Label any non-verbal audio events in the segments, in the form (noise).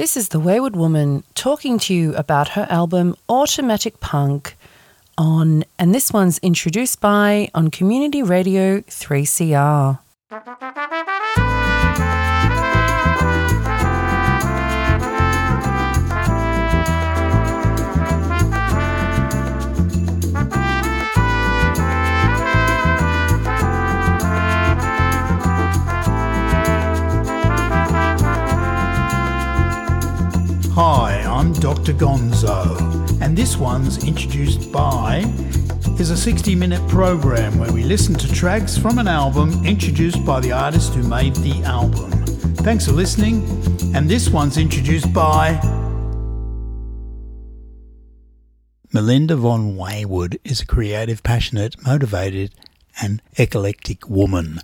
This is The Wayward Woman talking to you about her album Automatic Punk on, and this one's introduced by on Community Radio 3CR. Dr. Gonzo, and this one's introduced by is a 60 minute program where we listen to tracks from an album introduced by the artist who made the album. Thanks for listening, and this one's introduced by. Melynda Von Wayward is a creative, passionate, motivated, and eclectic woman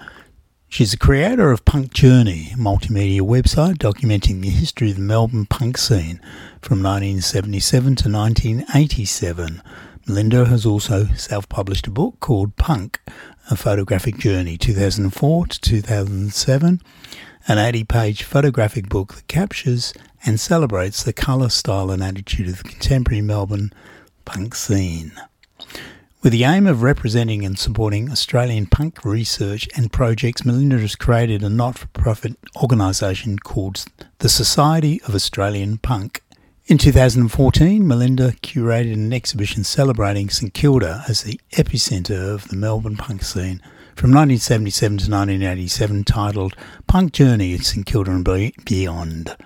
She's the creator of Punk Journey, a multimedia website documenting the history of the Melbourne punk scene from 1977 to 1987. Melynda has also self published a book called Punk, A Photographic Journey, 2004 to 2007, an 80 page photographic book that captures and celebrates the colour, style, and attitude of the contemporary Melbourne punk scene. With the aim of representing and supporting Australian punk research and projects, Melynda has created a not for profit organisation called the Society of Australian Punk. In 2014, Melynda curated an exhibition celebrating St Kilda as the epicentre of the Melbourne punk scene from 1977 to 1987 titled Punk Journey at St Kilda and Beyond.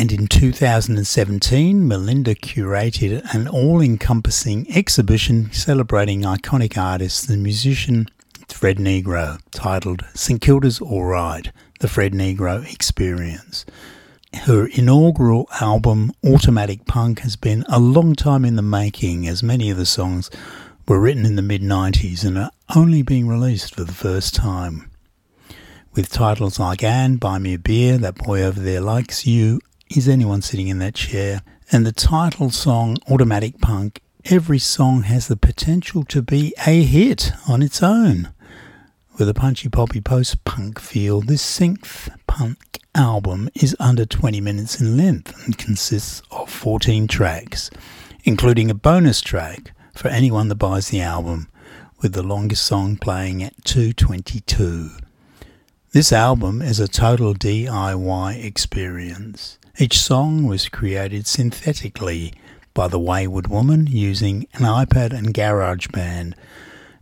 And in 2017, Melynda curated an all encompassing exhibition celebrating iconic artist and musician Fred Negro, titled St Kilda's Alright The Fred Negro Experience. Her inaugural album, Automatic Punk, has been a long time in the making, as many of the songs were written in the mid 90s and are only being released for the first time. With titles like Anne, Buy Me a Beer, That Boy Over There Likes You, is anyone sitting in that chair? And the title song, Automatic Punk, every song has the potential to be a hit on its own. With a punchy poppy post punk feel, this synth punk album is under 20 minutes in length and consists of 14 tracks, including a bonus track for anyone that buys the album, with the longest song playing at 222. This album is a total DIY experience. Each song was created synthetically by the Wayward Woman using an iPad and GarageBand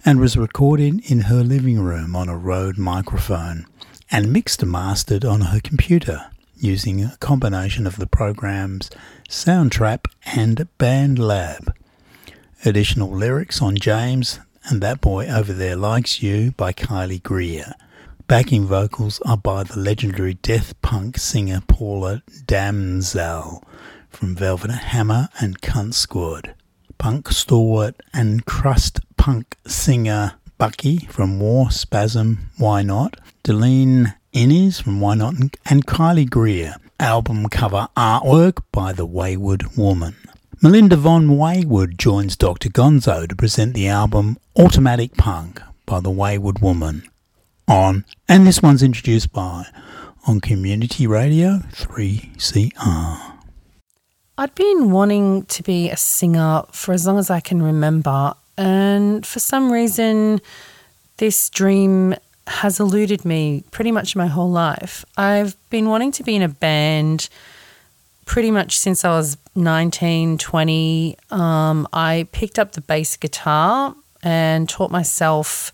and was recorded in her living room on a Rode microphone and mixed and mastered on her computer using a combination of the programs Soundtrap and BandLab. Additional lyrics on James and That Boy Over There Likes You by Kylie Greer Backing vocals are by the legendary death punk singer Paula Damsel from Velvet Hammer and Cunt Squad. Punk stalwart and crust punk singer Bucky from War Spasm Why Not, Deline Innes from Why Not, and Kylie Greer. Album cover artwork by The Wayward Woman. Melynda Von Wayward joins Dr. Gonzo to present the album Automatic Punk by The Wayward Woman on, and this one's introduced by on Community Radio 3CR. I'd been wanting to be a singer for as long as I can remember, and for some reason, this dream has eluded me pretty much my whole life. I've been wanting to be in a band pretty much since I was 19, 20. Um, I picked up the bass guitar and taught myself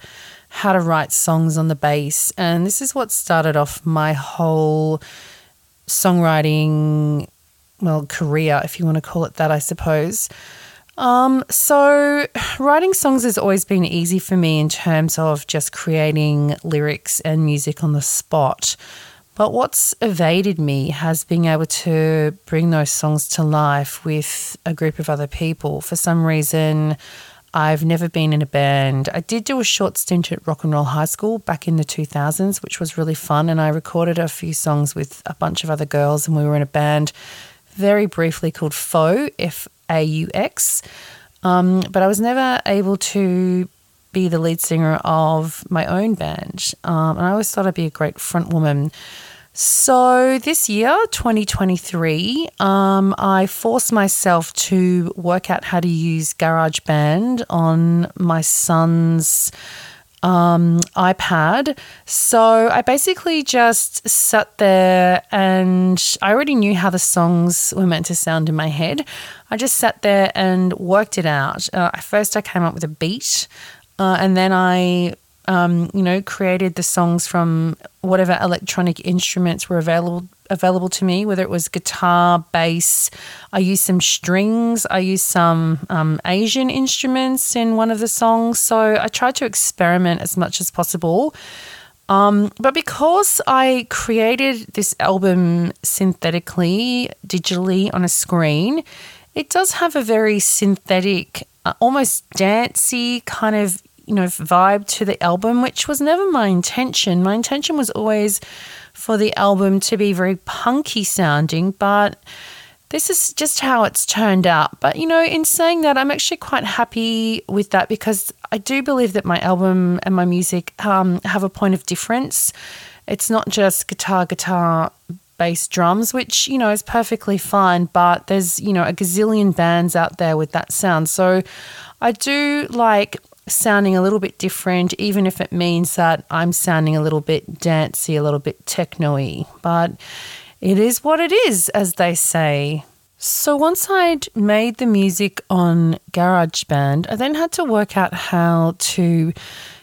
how to write songs on the bass. And this is what started off my whole songwriting, well, career, if you want to call it that, I suppose. Um, so, writing songs has always been easy for me in terms of just creating lyrics and music on the spot. But what's evaded me has been able to bring those songs to life with a group of other people. For some reason, I've never been in a band. I did do a short stint at Rock and Roll High School back in the 2000s, which was really fun. And I recorded a few songs with a bunch of other girls, and we were in a band very briefly called Faux, F A U X. Um, but I was never able to be the lead singer of my own band. Um, and I always thought I'd be a great front woman. So, this year, 2023, um, I forced myself to work out how to use GarageBand on my son's um, iPad. So, I basically just sat there and I already knew how the songs were meant to sound in my head. I just sat there and worked it out. Uh, first, I came up with a beat, uh, and then I um, you know, created the songs from whatever electronic instruments were available available to me, whether it was guitar, bass. I used some strings. I used some um, Asian instruments in one of the songs. So I tried to experiment as much as possible. Um, but because I created this album synthetically, digitally on a screen, it does have a very synthetic, uh, almost dancey kind of you know, vibe to the album, which was never my intention. My intention was always for the album to be very punky sounding, but this is just how it's turned out. But, you know, in saying that, I'm actually quite happy with that because I do believe that my album and my music um, have a point of difference. It's not just guitar, guitar, bass, drums, which, you know, is perfectly fine, but there's, you know, a gazillion bands out there with that sound. So I do like sounding a little bit different, even if it means that I'm sounding a little bit dancey, a little bit techno y. But it is what it is, as they say. So once I'd made the music on GarageBand, I then had to work out how to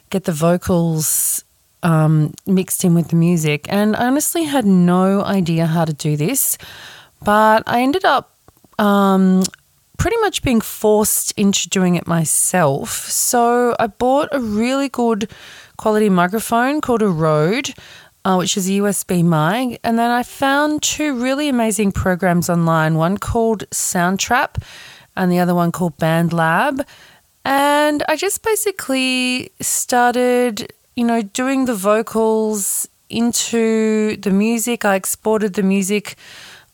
get the vocals um, mixed in with the music. And I honestly had no idea how to do this, but I ended up um, pretty much being forced into doing it myself. So I bought a really good quality microphone called a Rode. Uh, which is a USB mic. And then I found two really amazing programs online one called Soundtrap and the other one called BandLab. And I just basically started, you know, doing the vocals into the music. I exported the music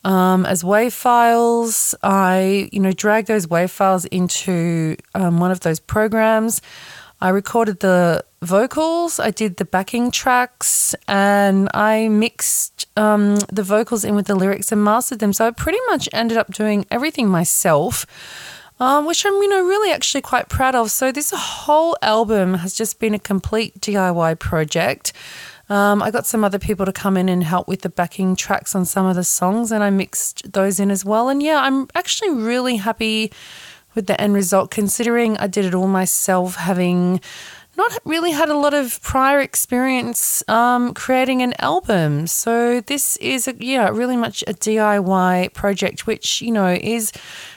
um, as WAV files. I, you know, drag those WAV files into um, one of those programs. I recorded the vocals, I did the backing tracks, and I mixed um, the vocals in with the lyrics and mastered them. So I pretty much ended up doing everything myself. Um, which I'm, you know, really actually quite proud of. So this whole album has just been a complete DIY project. Um, I got some other people to come in and help with the backing tracks on some of the songs, and I mixed those in as well. And yeah, I'm actually really happy with the end result, considering I did it all myself, having not really had a lot of prior experience um, creating an album. So this is a, yeah, really much a DIY project, which you know is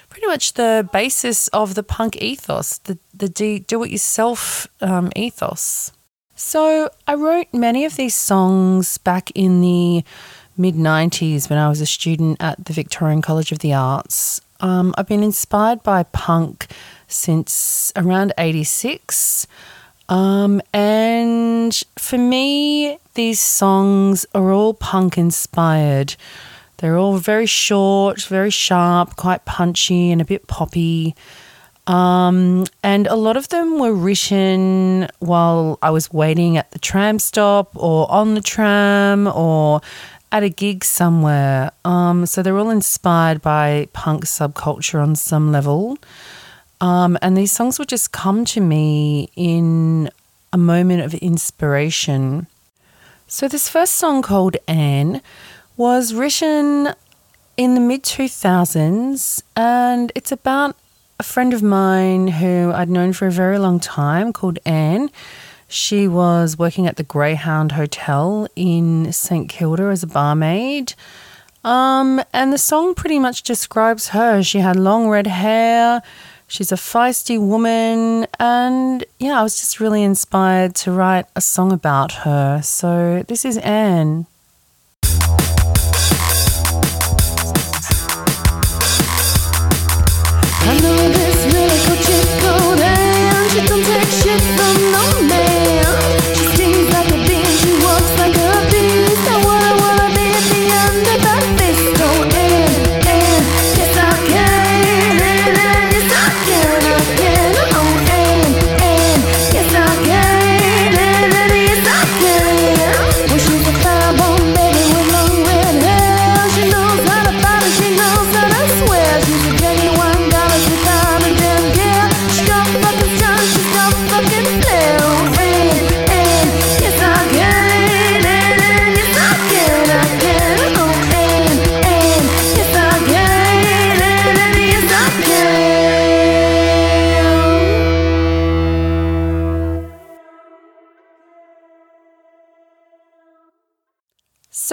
pretty much the basis of the punk ethos, the the do it yourself um, ethos. So I wrote many of these songs back in the mid 90s when I was a student at the Victorian College of the Arts. Um, I've been inspired by punk since around 86. Um, and for me, these songs are all punk inspired. They're all very short, very sharp, quite punchy, and a bit poppy. Um, and a lot of them were written while I was waiting at the tram stop or on the tram or at a gig somewhere. Um, so they're all inspired by punk subculture on some level. Um, and these songs would just come to me in a moment of inspiration. So, this first song called Anne was written in the mid 2000s and it's about a friend of mine who I'd known for a very long time called Anne. She was working at the Greyhound Hotel in St Kilda as a barmaid. Um, and the song pretty much describes her. She had long red hair. She's a feisty woman. And yeah, I was just really inspired to write a song about her. So this is Anne. I know this really could chick go down. She don't take shit from no man.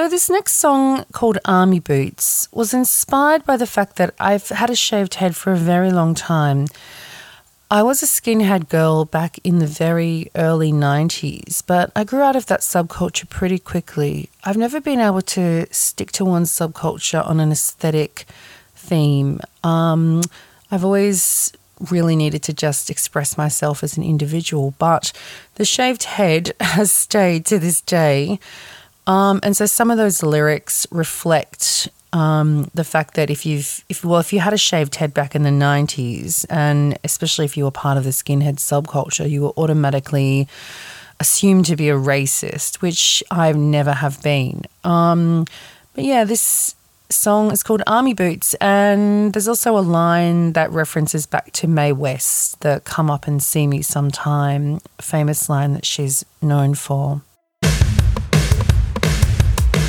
So, this next song called Army Boots was inspired by the fact that I've had a shaved head for a very long time. I was a skinhead girl back in the very early 90s, but I grew out of that subculture pretty quickly. I've never been able to stick to one subculture on an aesthetic theme. Um, I've always really needed to just express myself as an individual, but the shaved head (laughs) has stayed to this day. Um, and so some of those lyrics reflect um, the fact that if you've, if well, if you had a shaved head back in the '90s, and especially if you were part of the skinhead subculture, you were automatically assumed to be a racist, which I never have been. Um, but yeah, this song is called Army Boots, and there's also a line that references back to Mae West, the "Come Up and See Me Sometime" famous line that she's known for.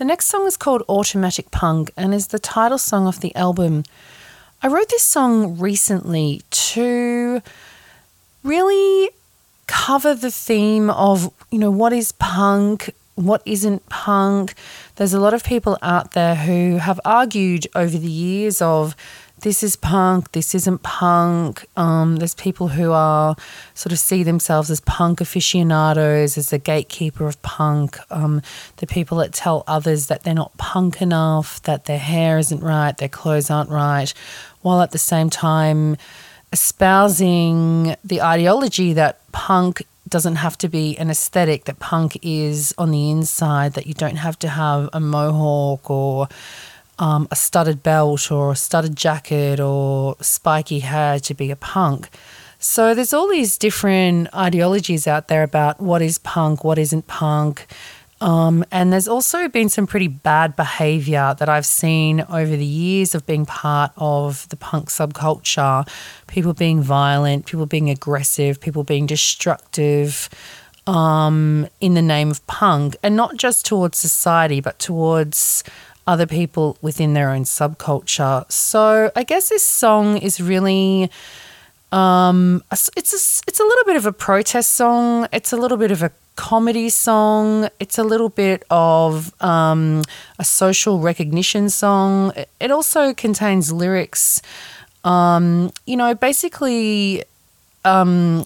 The next song is called Automatic Punk and is the title song of the album. I wrote this song recently to really cover the theme of, you know, what is punk, what isn't punk. There's a lot of people out there who have argued over the years of this is punk, this isn't punk. Um, there's people who are sort of see themselves as punk aficionados, as the gatekeeper of punk. Um, the people that tell others that they're not punk enough, that their hair isn't right, their clothes aren't right, while at the same time espousing the ideology that punk doesn't have to be an aesthetic, that punk is on the inside, that you don't have to have a mohawk or um, a studded belt or a studded jacket or spiky hair to be a punk. So there's all these different ideologies out there about what is punk, what isn't punk. Um, and there's also been some pretty bad behavior that I've seen over the years of being part of the punk subculture. People being violent, people being aggressive, people being destructive um, in the name of punk, and not just towards society, but towards other people within their own subculture. So I guess this song is really. Um, it's a, it's a little bit of a protest song. It's a little bit of a comedy song. It's a little bit of um, a social recognition song. It- also contains lyrics, um, you know, basically um,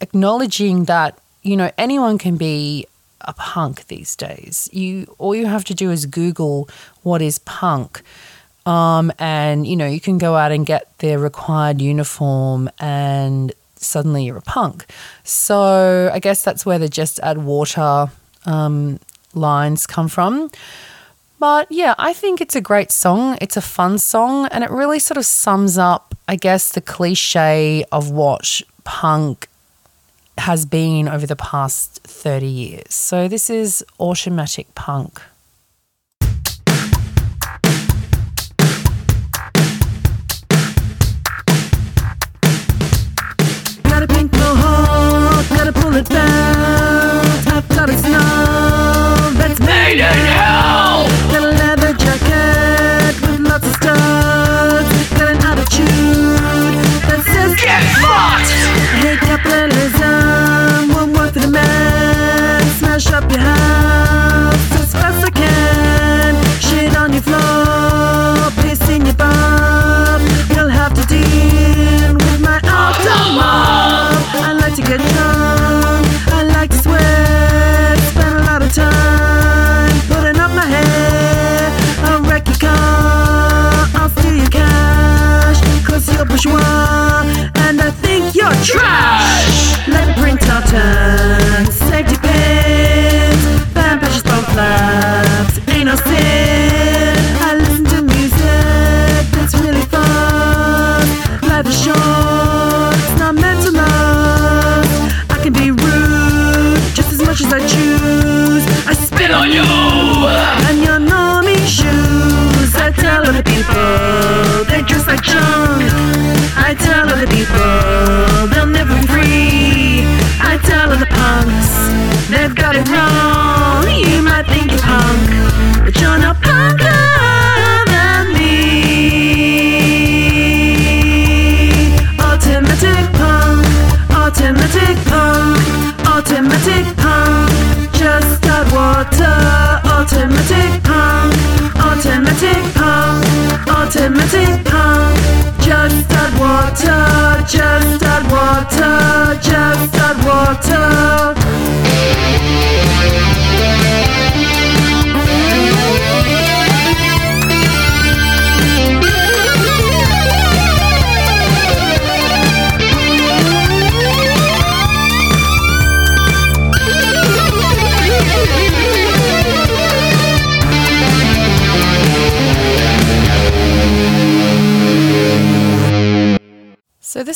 acknowledging that you know anyone can be a punk these days. You all you have to do is Google what is punk. Um, and you know you can go out and get the required uniform and suddenly you're a punk so i guess that's where the just add water um, lines come from but yeah i think it's a great song it's a fun song and it really sort of sums up i guess the cliche of what punk has been over the past 30 years so this is automatic punk Gotta gotta pull it down. I like to sweat, spend a lot of time putting up my your I'll steal your you're bourgeois, and I think you're trash. Safety pins, Vampires don't fly. on you And your normie shoes I tell all the people they dress like junk I tell all the people They'll never free I tell all the punks They've got it wrong. Add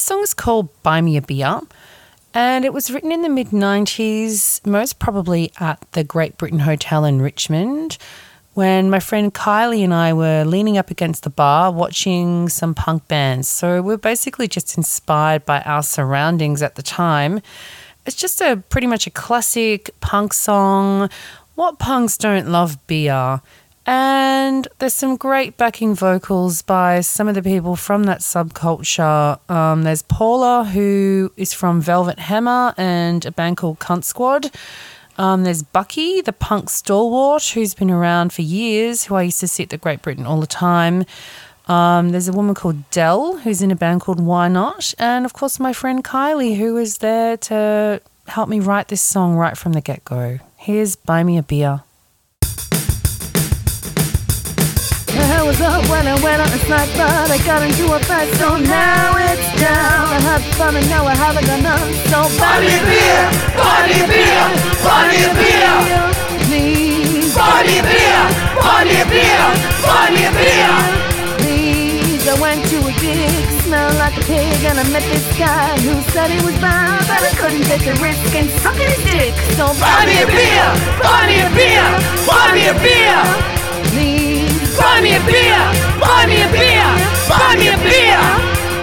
So song is called Buy Me a Beer. And it was written in the mid 90s, most probably at the Great Britain Hotel in Richmond, when my friend Kylie and I were leaning up against the bar watching some punk bands. So we're basically just inspired by our surroundings at the time. It's just a pretty much a classic punk song. What punks don't love beer? And there's some great backing vocals by some of the people from that subculture. Um, there's Paula, who is from Velvet Hammer and a band called Cunt Squad. Um, there's Bucky, the punk stalwart, who's been around for years, who I used to see at the Great Britain all the time. Um, there's a woman called Dell, who's in a band called Why Not. And of course, my friend Kylie, who was there to help me write this song right from the get go. Here's Buy Me a Beer. I was up when I went on a snack, but I got into a fight, so now it's down. I had fun and now I haven't got none. So a beer, a beer, a beer, please. A beer, a beer, a beer, please. I went to a gig, smelled like a pig, and I met this guy who said he was bad, but I couldn't take the risk and suck his dick. So buy me a beer, buy me a beer, buy me a beer, please. Buy me a beer! Buy me a beer! Buy me a beer!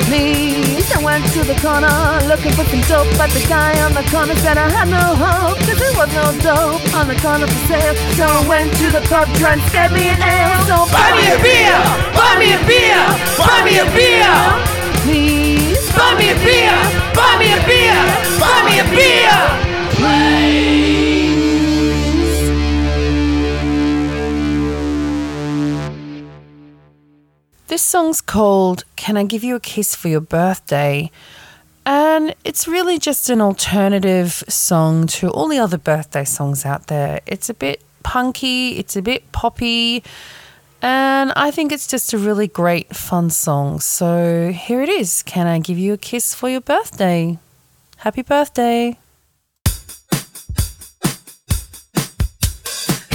Please, I went to the corner looking for some dope, but the guy on the corner said I had no hope, cause there was no dope on the corner for sale. So I went to the pub, trying to get me an ale. So buy me a beer! Buy me a beer! Buy me a beer! Please, buy me a beer! Buy me a beer! Buy me a beer! Please. This song's called Can I Give You a Kiss for Your Birthday? And it's really just an alternative song to all the other birthday songs out there. It's a bit punky, it's a bit poppy, and I think it's just a really great, fun song. So here it is Can I Give You a Kiss for Your Birthday? Happy birthday!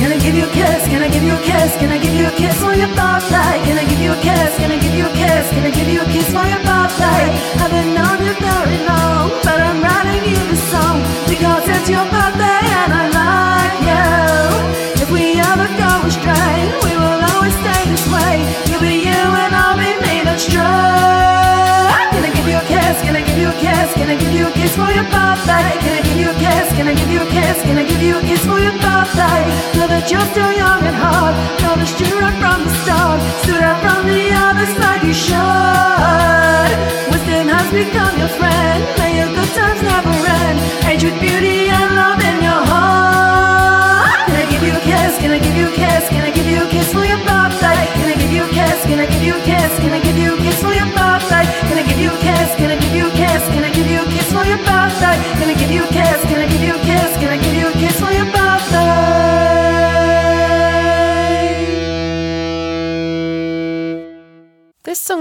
Can I give you a kiss? Can I give you a kiss? Can I give you a kiss for your birthday? Can I give you a kiss? Can I give you a kiss? Can I give you a kiss for your birthday? I've been known you very long, but I'm writing you this song because it's your birthday kiss? Can I give you a kiss for your birthday? Can I give you a kiss? Can I give you a kiss? Can I give you a kiss for your birthday? Know that you're still young at heart. Know that you're right from the start. Stood out from the others like you should. Wisdom has become your friend. May your good times never end. Age with beauty and love in your heart. Can I give you a kiss? Can I give you a kiss? Can I give you a kiss for your birthday? Can I give you a kiss? Can I give you a kiss? Can I give you a kiss for your birthday?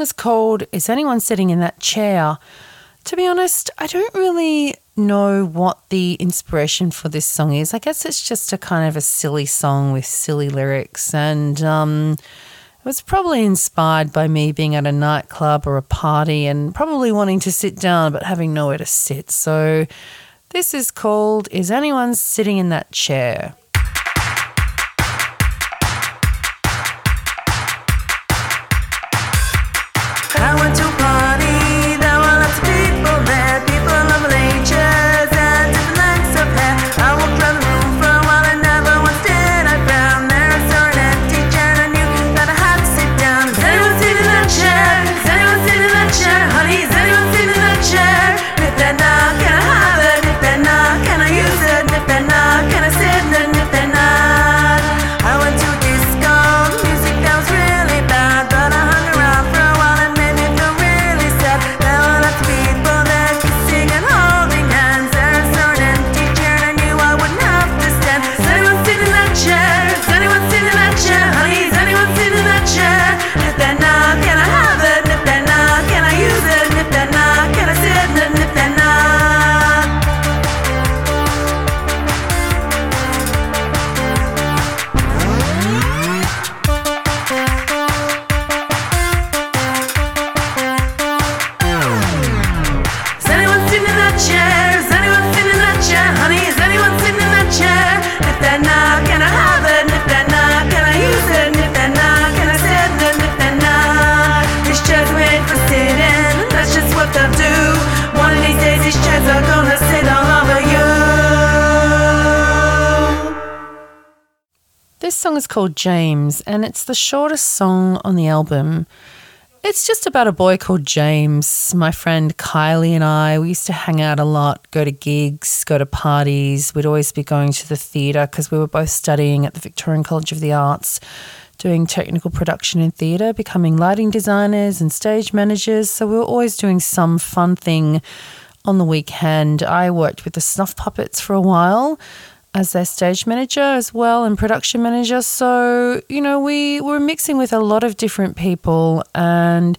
Is called Is Anyone Sitting in That Chair? To be honest, I don't really know what the inspiration for this song is. I guess it's just a kind of a silly song with silly lyrics, and um, it was probably inspired by me being at a nightclub or a party and probably wanting to sit down but having nowhere to sit. So, this is called Is Anyone Sitting in That Chair? Song is called James, and it's the shortest song on the album. It's just about a boy called James. My friend Kylie and I, we used to hang out a lot, go to gigs, go to parties. We'd always be going to the theatre because we were both studying at the Victorian College of the Arts, doing technical production in theatre, becoming lighting designers and stage managers. So we were always doing some fun thing on the weekend. I worked with the Snuff Puppets for a while as their stage manager as well and production manager. So, you know, we were mixing with a lot of different people and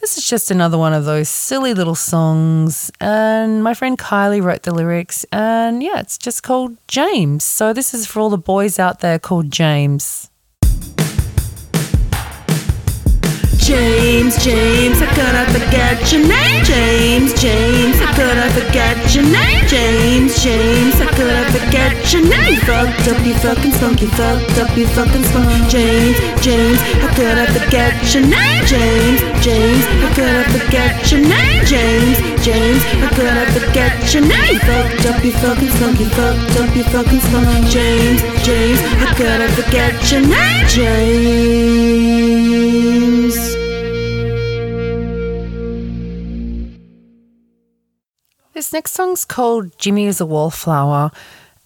this is just another one of those silly little songs. And my friend Kylie wrote the lyrics and yeah, it's just called James. So this is for all the boys out there called James. James, James, how could I forget your name? James, James, how could I forget your name? James, James, how could I forget your name? Fucked up, you fucking spunk, you fucked up, you fucking spunk. James, James, how could I forget your name? James, James, how could I forget your name? James, James, how could I forget your name? Fucked up, you fucking spunk, you fucked up, you fucking spunk. James, James, how could I forget your name? James. Next song's called Jimmy is a Wallflower.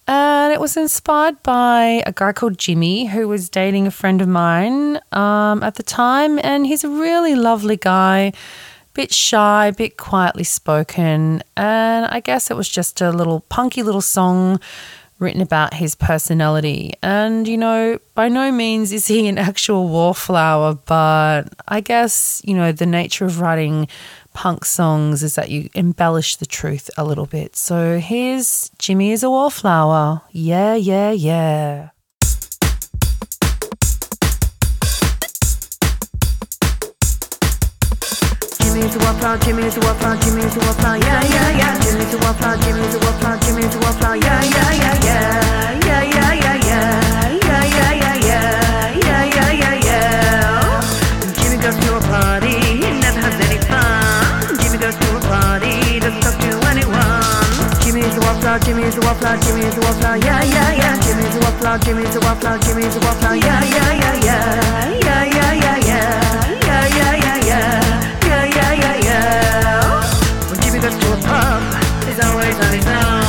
And it was inspired by a guy called Jimmy who was dating a friend of mine um, at the time. And he's a really lovely guy, bit shy, bit quietly spoken. And I guess it was just a little punky little song written about his personality. And, you know, by no means is he an actual wallflower, but I guess, you know, the nature of writing punk songs is that you embellish the truth a little bit. So here's Jimmy is a wallflower. Yeah, yeah, yeah. Jimmy's a wallflower, Jimmy's a wallflower, Jimmy's a wallflower, yeah, yeah, yeah. Jimmy's a wallflower, Jimmy's a wallflower, Jimmy's a wallflower, yeah, yeah. Yeah, yeah, yeah, yeah. Yeah, yeah, yeah, yeah. Jimmy's a wallflower, Jimmy's a wallflower, Jimmy's a wallflower, yeah, yeah, yeah. Jimmy's a wallflower, Jimmy's a wallflower, Jimmy's a wallflower, yeah, yeah, yeah, yeah. Yeah, yeah, yeah, yeah. Yeah, yeah, yeah, yeah. Yeah, yeah, yeah, yeah. When Jimmy goes to a pub, always on his own.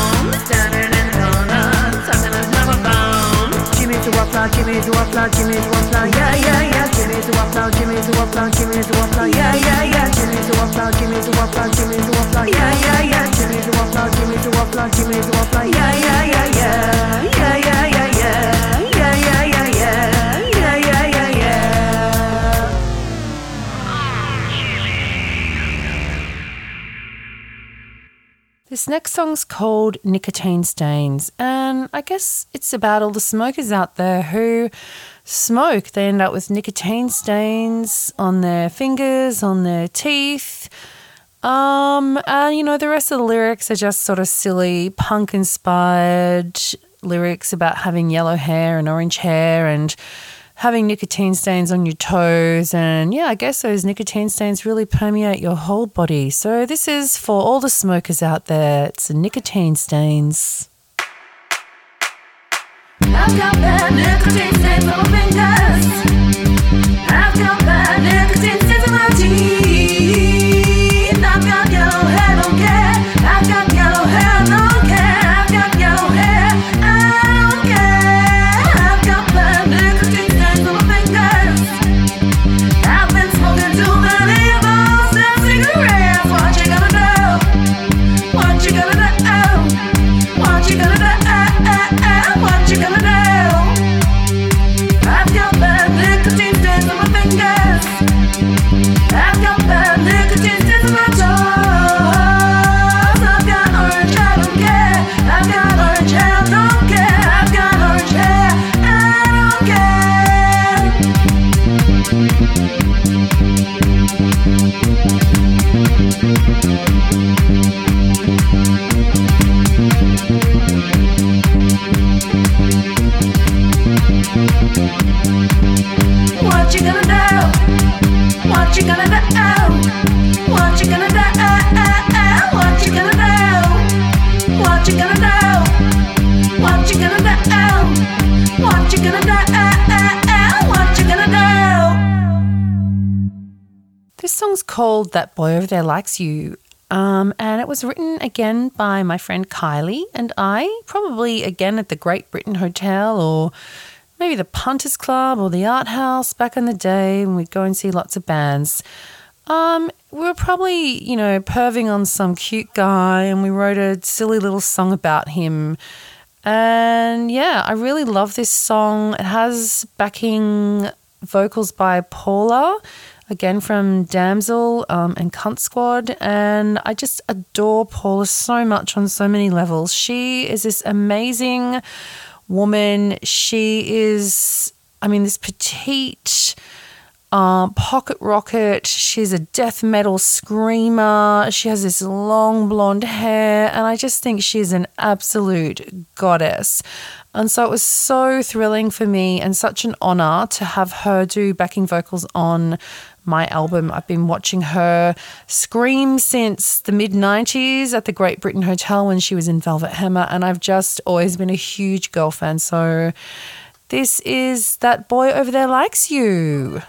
Jimmy's a wallflower, Jimmy's a wallflower, Jimmy's a wallflower, yeah, yeah, yeah. Jimmy's a wallflower, Jimmy's a wallflower, Jimmy's a wallflower, yeah, yeah, yeah. Jimmy's a wallflower, Jimmy's a wallflower, Jimmy's a wallflower, yeah, yeah, yeah. Jimmy's a wallflower, Jimmy's a wallflower, Jimmy's a wallflower, yeah, yeah, yeah, yeah. Yeah, yeah, yeah, yeah. Yeah, yeah, This next song's called Nicotine Stains, and I guess it's about all the smokers out there who smoke. They end up with nicotine stains on their fingers, on their teeth. Um, and you know, the rest of the lyrics are just sort of silly, punk inspired lyrics about having yellow hair and orange hair and having nicotine stains on your toes. And yeah, I guess those nicotine stains really permeate your whole body. So this is for all the smokers out there. It's nicotine stains. I've got bad nicotine stains on my fingers. I've got bad nicotine stains on my teeth. Called That Boy Over There Likes You. Um, and it was written again by my friend Kylie and I, probably again at the Great Britain Hotel or maybe the Punters Club or the Art House back in the day when we'd go and see lots of bands. Um, we were probably, you know, perving on some cute guy and we wrote a silly little song about him. And yeah, I really love this song. It has backing vocals by Paula, again from Damsel um, and Cunt Squad. And I just adore Paula so much on so many levels. She is this amazing woman. She is, I mean, this petite. Um, pocket rocket. She's a death metal screamer. She has this long blonde hair, and I just think she's an absolute goddess. And so it was so thrilling for me and such an honor to have her do backing vocals on my album. I've been watching her scream since the mid 90s at the Great Britain Hotel when she was in Velvet Hammer, and I've just always been a huge girl fan. So this is That Boy Over There Likes You.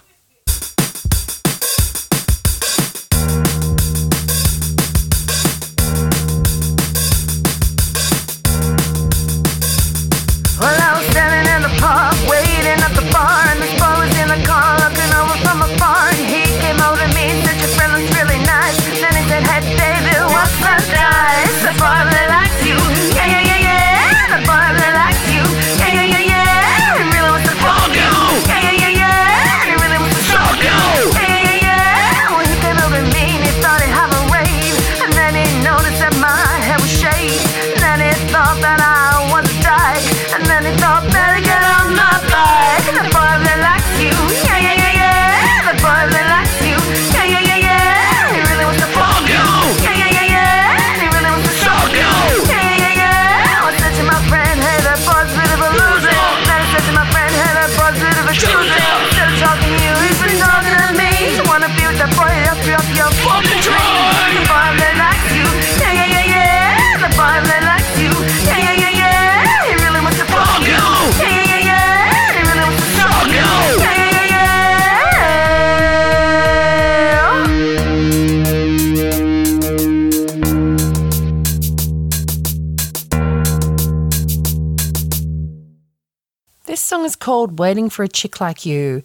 Song is called Waiting for a Chick Like You.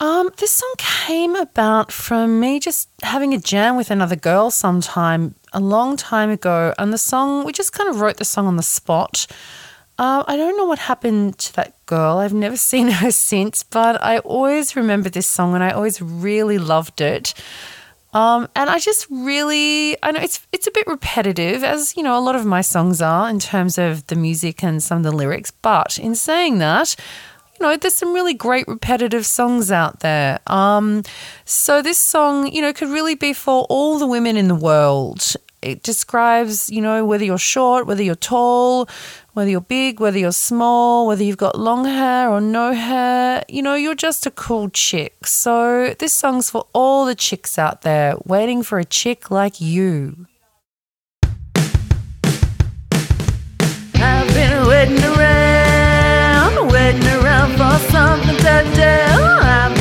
Um, this song came about from me just having a jam with another girl sometime a long time ago. And the song, we just kind of wrote the song on the spot. Uh, I don't know what happened to that girl. I've never (laughs) seen her since, but I always remember this song and I always really loved it. Um, and I just really, I know it's it's a bit repetitive, as you know, a lot of my songs are in terms of the music and some of the lyrics. But in saying that, you know, there's some really great repetitive songs out there. Um, so this song, you know, could really be for all the women in the world. It describes, you know, whether you're short, whether you're tall, whether you're big, whether you're small, whether you've got long hair or no hair, you know, you're just a cool chick. So this song's for all the chicks out there waiting for a chick like you. I've been waiting around, waiting around for something to do. Oh, I've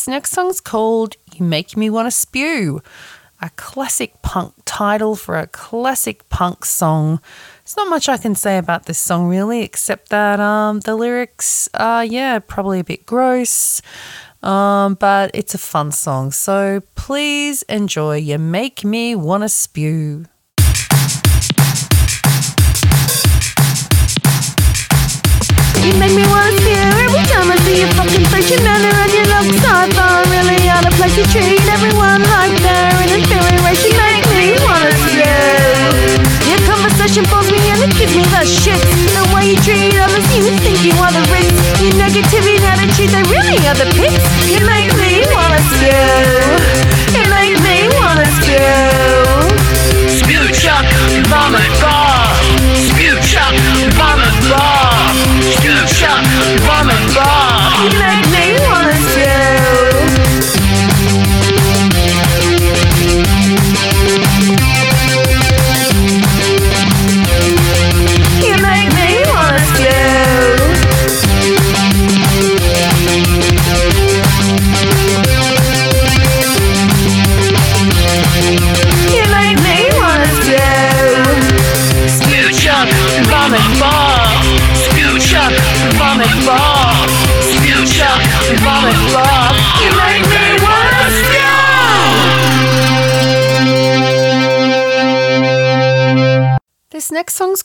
this next song's called You Make Me Want to Spew, a classic punk title for a classic punk song. There's not much I can say about this song really, except that um, the lyrics are, yeah, probably a bit gross, um, but it's a fun song. So please enjoy You Make Me Want to Spew. You make me wanna spew every time I see your fucking face. You manner and your love sci-fi really out of place. You treat everyone like they're an inferior race. You make me wanna spew. Your conversation bores me and it gives me the shit. The way you treat others, you think you are the rich. Your negativity and attitude, they really are the pits. You make me wanna spew. You make me wanna spew. Spew chuck, vomit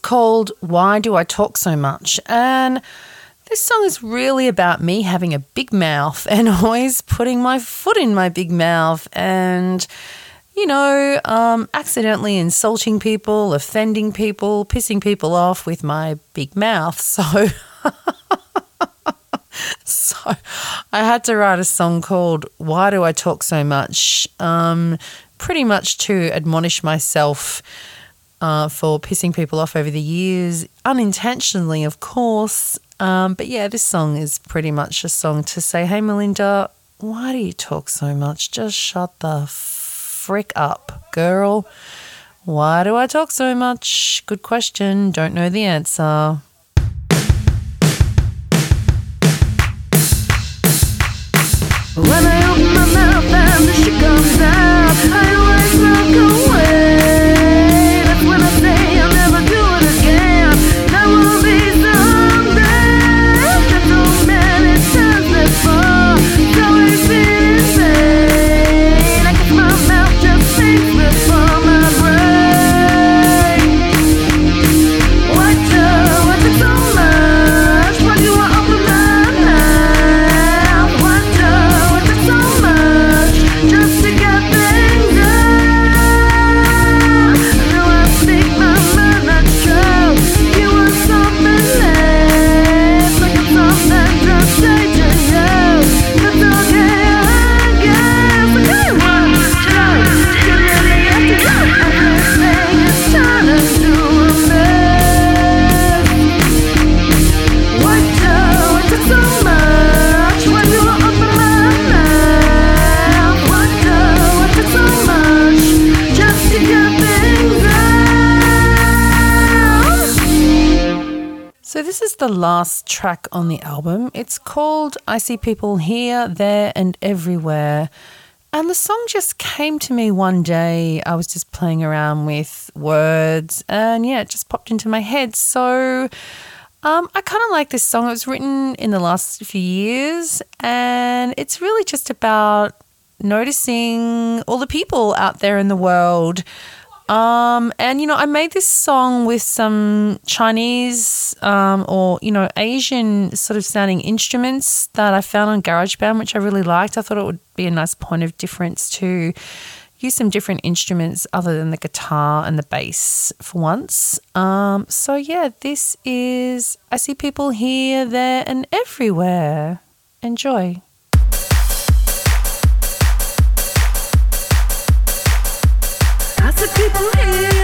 called Why Do I Talk So Much? And this song is really about me having a big mouth (laughs) and always putting my foot in my big mouth and, you know, um, accidentally insulting people, offending people, pissing people off with my big mouth. (laughs) So. So I had to write a song called Why Do I Talk So Much? Um, pretty much to admonish myself uh, for pissing people off over the years, unintentionally, of course. Um, but yeah, this song is pretty much a song to say, hey, Melynda, why do you talk so much? Just shut the frick up, girl. Why do I talk so much? Good question. Don't know the answer. When I open my mouth and the shit comes out, I always. So, this is the last track on the album. It's called I See People Here, There, and Everywhere. And the song just came to me one day. I was just playing around with words, and yeah, it just popped into my head. So, um, I kind of like this song. It was written in the last few years, and it's really just about noticing all the people out there in the world. Um, and you know, I made this song with some Chinese um, or you know Asian sort of sounding instruments that I found on GarageBand, which I really liked. I thought it would be a nice point of difference to use some different instruments other than the guitar and the bass for once. Um, so yeah, this is I see people here, there, and everywhere. Enjoy. See people here,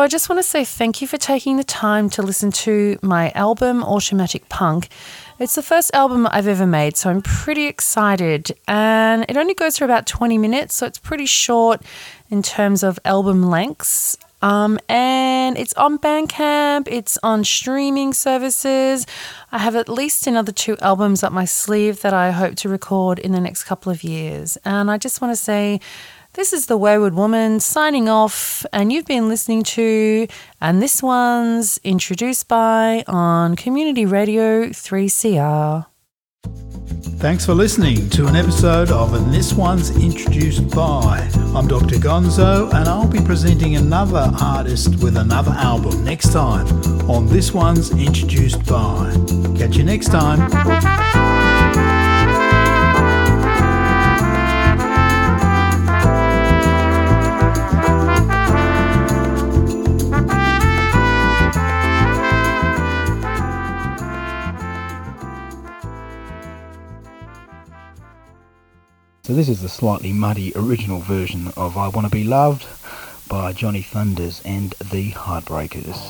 So I just want to say thank you for taking the time to listen to my album, Automatic Punk. It's the first album I've ever made, so I'm pretty excited. And it only goes for about 20 minutes, so it's pretty short in terms of album lengths. Um, and it's on Bandcamp, it's on streaming services. I have at least another two albums up my sleeve that I hope to record in the next couple of years. And I just want to say, this is the Wayward Woman signing off, and you've been listening to, and this one's introduced by on Community Radio 3CR. Thanks for listening to an episode of And This One's Introduced By. I'm Dr. Gonzo, and I'll be presenting another artist with another album next time on This One's Introduced By. Catch you next time. So this is the slightly muddy original version of I Wanna Be Loved by Johnny Thunders and the Heartbreakers.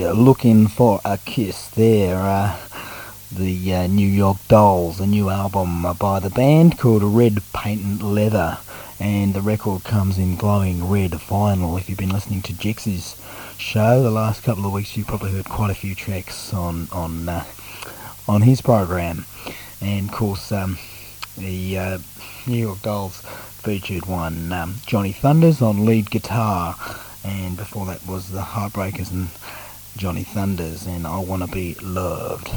Yeah, looking for a kiss there. Uh, the uh, New York Dolls, a new album uh, by the band called Red Patent Leather, and the record comes in glowing red vinyl. If you've been listening to Jex's show the last couple of weeks, you've probably heard quite a few tracks on on uh, on his program, and of course um, the uh, New York Dolls featured one um, Johnny Thunders on lead guitar, and before that was the Heartbreakers and Johnny Thunders and I Wanna Be Loved.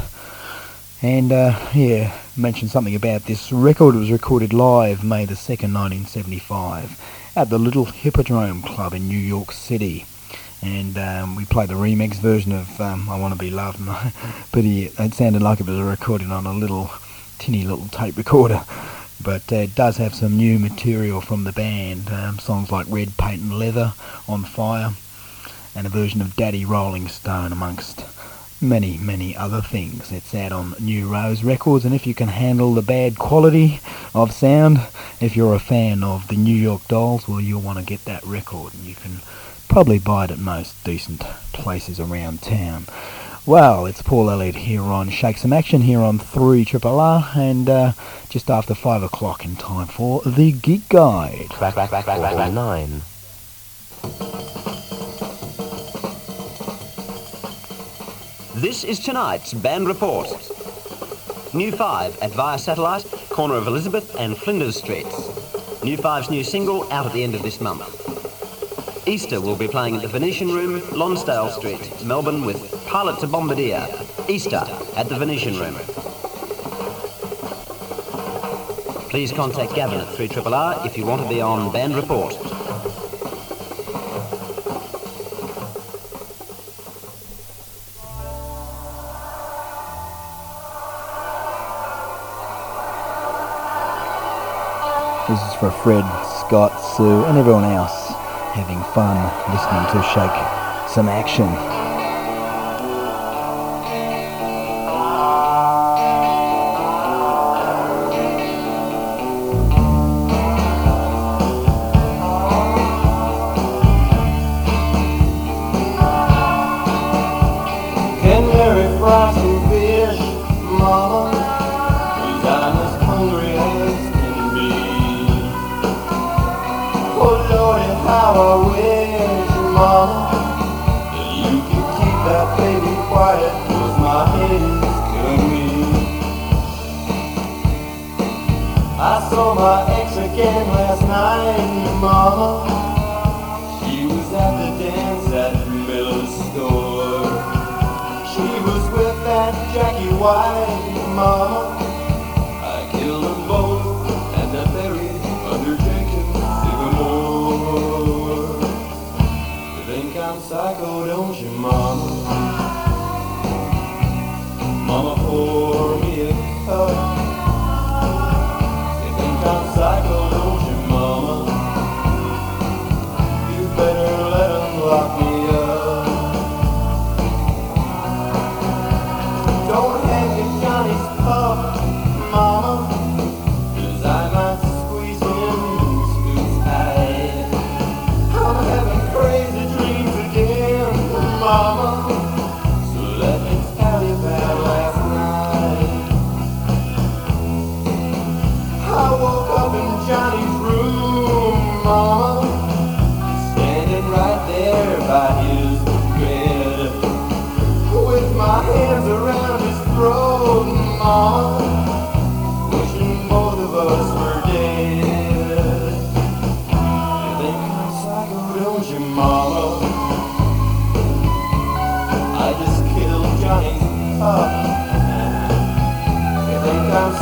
And uh, yeah, mention something about this record. It was recorded live May the 2nd, 1975 at the Little Hippodrome Club in New York City. And um, we played the remix version of um, I Wanna Be Loved, (laughs) but it sounded like it was recorded on a little tinny little tape recorder. But uh, it does have some new material from the band, um, songs like Red Patent Leather, On Fire, and a version of Daddy Rolling Stone amongst many, many other things. It's out on New Rose Records, and if you can handle the bad quality of sound, if you're a fan of the New York Dolls, well, you'll want to get that record, and you can probably buy it at most decent places around town. Well, it's Paul Elliott here on Shake Some Action here on 3 Triple R, and uh, just after 5 o'clock in time for the Gig Guide. Track, track, track, track, track, nine. This is tonight's band report. New 5 at Via Satellite, corner of Elizabeth and Flinders Streets. New 5's new single out at the end of this month. Easter will be playing at the Venetian Room, Lonsdale Street, Melbourne with Pilot to Bombardier. Easter at the Venetian Room. Please contact Gavin at 3 R if you want to be on band report. For Fred, Scott, Sue, and everyone else having fun listening to Shake Some Action. Night,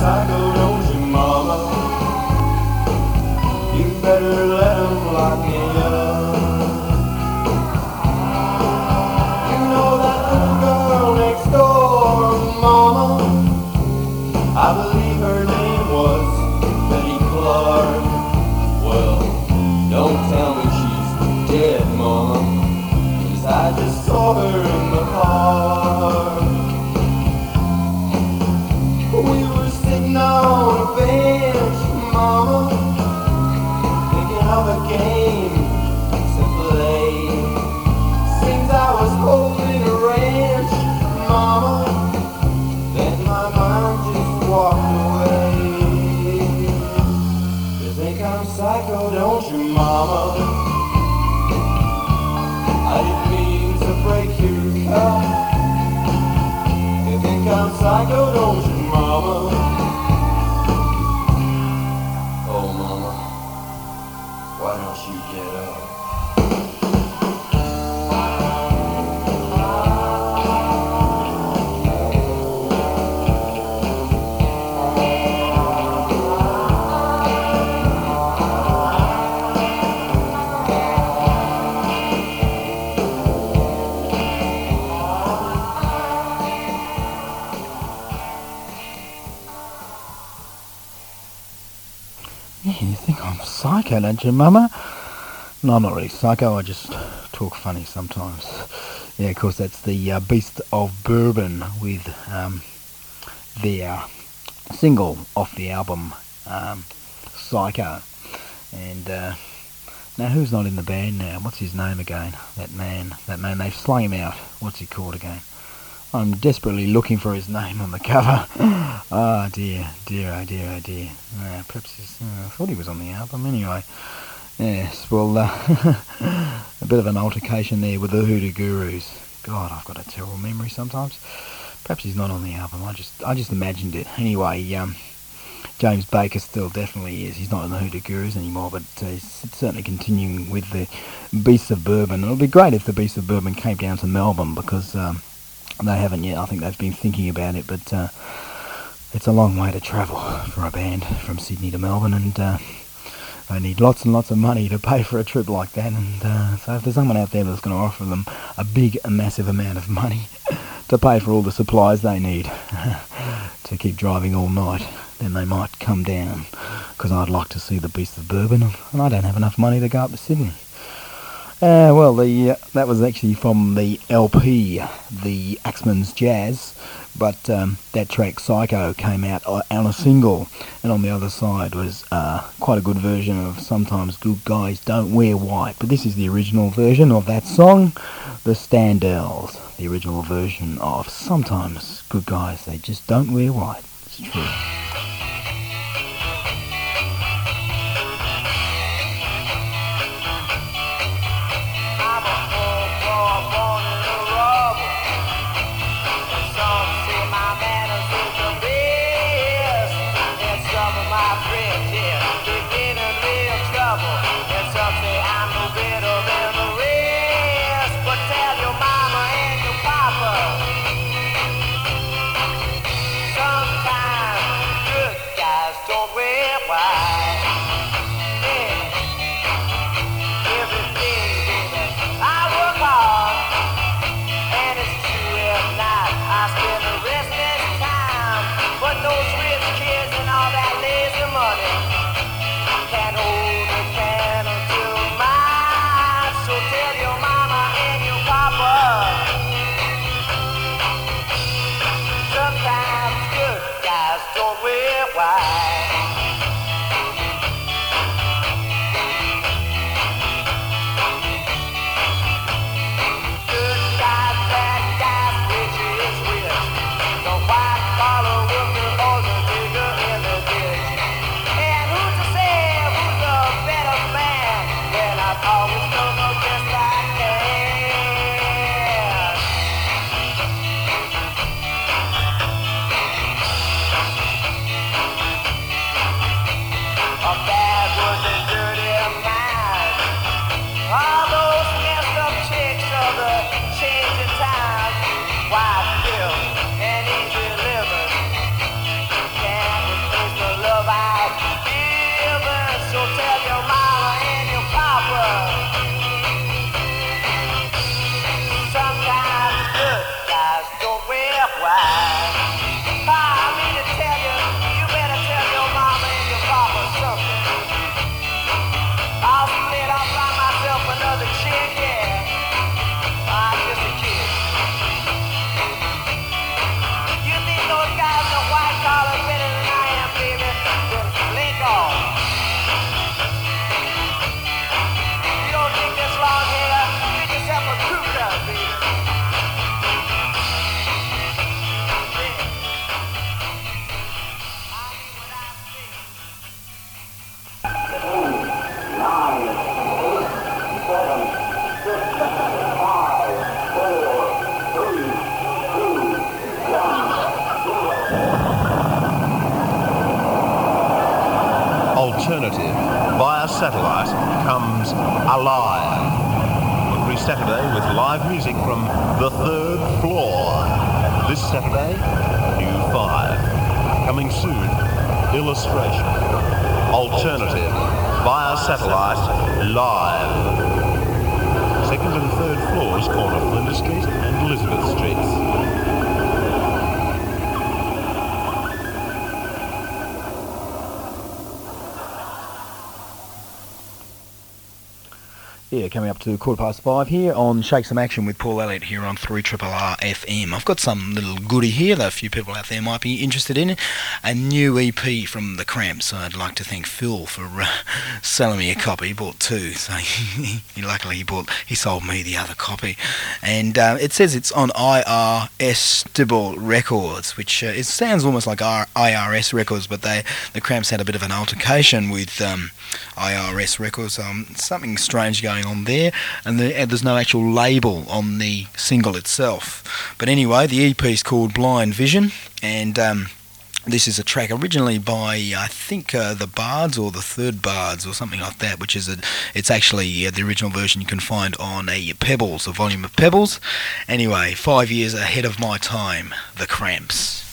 psycho, don't you, Mama? You better let 'em lock me Psycho, don't Mama? No, I'm not really psycho. I just talk funny sometimes. Yeah, of course, that's the uh, Beast of Bourbon with um, their single off the album um, Psycho. And uh, now, who's not in the band now? What's his name again? That man. That man. They've slung him out. What's he called again? I'm desperately looking for his name on the cover. oh (gasps) dear, dear, oh dear, oh dear. Uh, perhaps uh, I thought he was on the album anyway. Yes, well, uh, (laughs) a bit of an altercation there with the Hoodoo Gurus. God, I've got a terrible memory sometimes. Perhaps he's not on the album. I just, I just imagined it. Anyway, um, James Baker still definitely is. He's not in the Hoodoo Gurus anymore, but uh, he's certainly continuing with the Beasts of Bourbon. It would be great if the Beasts of Bourbon came down to Melbourne because. Um, they haven't yet. I think they've been thinking about it, but uh, it's a long way to travel for a band from Sydney to Melbourne, and uh, they need lots and lots of money to pay for a trip like that. And uh, so, if there's someone out there that's going to offer them a big, a massive amount of money (laughs) to pay for all the supplies they need (laughs) to keep driving all night, then they might come down. Because I'd like to see the Beast of Bourbon, and I don't have enough money to go up to Sydney. Uh, well, the uh, that was actually from the LP, the Axeman's Jazz, but um, that track Psycho came out on a single, and on the other side was uh, quite a good version of Sometimes Good Guys Don't Wear White. But this is the original version of that song, the Standells, the original version of Sometimes Good Guys They Just Don't Wear White. It's true. Comes alive. Every Saturday with live music from the third floor. This Saturday, New 5. Coming soon, Illustration. Alternative. Via satellite, live. Second and third floors corner Flinders Street and Elizabeth Streets. Yeah, coming up to quarter past five here on Shake Some Action with Paul Elliott here on 3 Triple R FM. I've got some little goodie here that a few people out there might be interested in. A new EP from The Cramps. I'd like to thank Phil for uh, (laughs) selling me a copy. He bought two, (laughs) so he, luckily he bought he sold me the other copy. And uh, it says it's on IRS Records, which uh, it sounds almost like IRS Records, but they the Cramps had a bit of an altercation with um, IRS Records. Um, something strange going on there, and, the, and there's no actual label on the single itself. But anyway, the EP is called Blind Vision, and um, this is a track originally by I think uh, the Bards or the Third Bards or something like that, which is a. It's actually uh, the original version you can find on a Pebbles, a volume of Pebbles. Anyway, five years ahead of my time, the Cramps.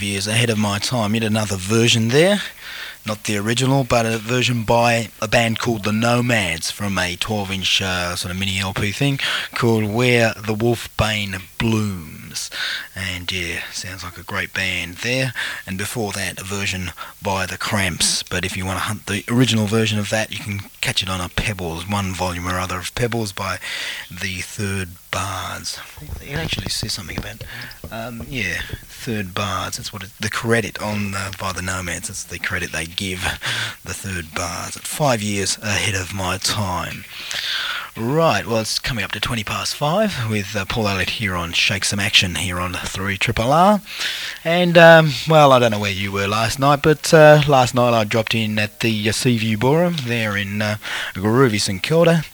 Five years ahead of my time. Yet another version there. Not the original, but a version by a band called the Nomads from a 12 inch uh, sort of mini LP thing called Where the Wolfbane Blooms. And yeah, sounds like a great band there. And before that, a version by the Cramps. But if you want to hunt the original version of that, you can catch it on a Pebbles, one volume or other of Pebbles by the Third Bardo. It actually says something about, um, yeah, Third Bardo. That's what it, the credit on the, by the Nomads. That's the credit they give the Third Bardo. Five years ahead of my time. Right, well, it's coming up to 20 past five with uh, Paul Elliott here on Shake Some Action here on 3 Triple R. And, um, well, I don't know where you were last night, but uh, last night I dropped in at the uh, Seaview Ballroom there in uh, Groovy St Kilda.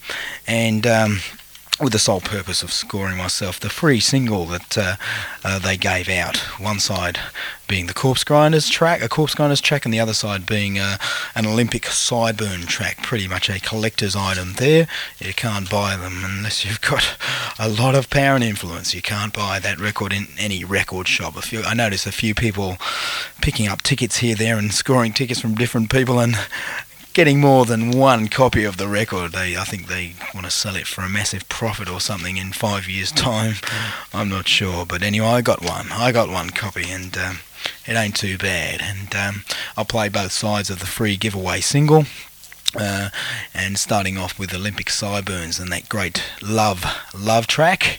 And, um, with the sole purpose of scoring myself the free single that uh, uh, they gave out. One side being the Corpse Grinders track, a Corpse Grinders track, and the other side being uh, an Olympic Sideburn track. Pretty much a collector's item there. You can't buy them unless you've got (laughs) a lot of power and influence. You can't buy that record in any record shop. A few, I notice a few people picking up tickets here, there, and scoring tickets from different people, and getting more than one copy of the record. They, I think they want to sell it for a massive profit or something in five years' time. I'm not sure, but anyway, I got one. I got one copy, and um, it ain't too bad. And um, I'll play both sides of the free giveaway single. Uh, and starting off with Olympic Sideburns and that great Love Love track.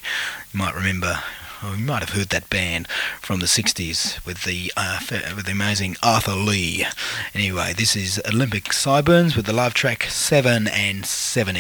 You might remember you might have heard that band from the 60s with the uh, with the amazing Arthur Lee. Anyway, this is Olympic Sideburns with the live track 7 and 7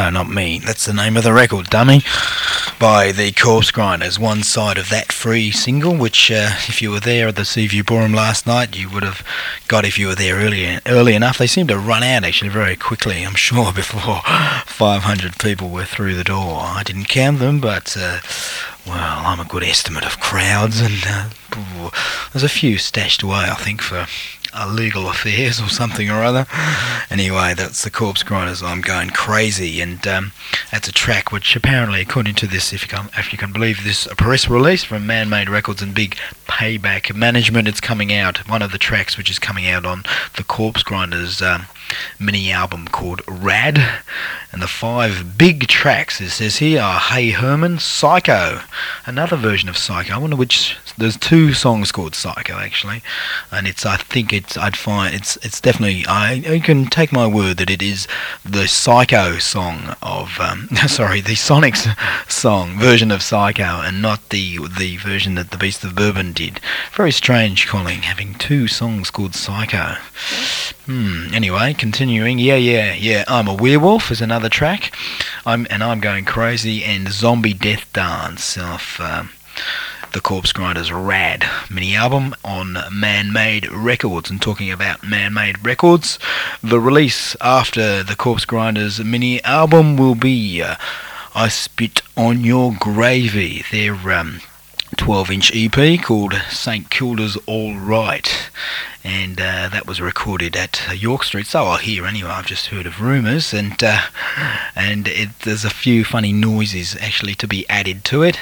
No, no, not me. That's the name of the record, dummy. By the Corpse Grinders. One side of that free single, which, uh, if you were there at the Seaview Ballroom last night, you would have got if you were there early, early enough. They seem to run out actually very quickly, I'm (laughs) sure, before 500 people were through the door. I didn't count them, but, uh, well, I'm a good estimate of crowds, and uh, there's a few stashed away, I think, for legal affairs (laughs) or something or other. Anyway, that's the Corpse Grinders. I'm going crazy, and um, that's a track which apparently, according to this, if you can, if you can believe this, a press release from Man Made Records and Big Payback Management, it's coming out. One of the tracks which is coming out on the Corpse Grinders. Um, mini album called Rad. And the five big tracks, it says here, are Hey Herman, Psycho, another version of Psycho. I wonder which. There's two songs called Psycho actually, and it's. I think it's. I'd find it's. It's definitely. I. You can take my word that it is the Psycho song of. Um, (laughs) sorry, the Sonics song version of Psycho, and not the the version that the Beast of Bourbon did. Very strange, Colin, having two songs called Psycho. Hmm. Anyway, continuing. Yeah, yeah, yeah. I'm a werewolf is another track. I'm and I'm going crazy. And zombie death dance off. Um, the Corpse Grinders Rad mini album on Man Made Records. And talking about Man Made Records, the release after the Corpse Grinders mini album will be uh, I Spit on Your Gravy. Their um, 12 inch EP called St Kilda's All Right. And uh, that was recorded at uh, York Street. So I hear anyway. I've just heard of rumours, and uh, and it, there's a few funny noises actually to be added to it,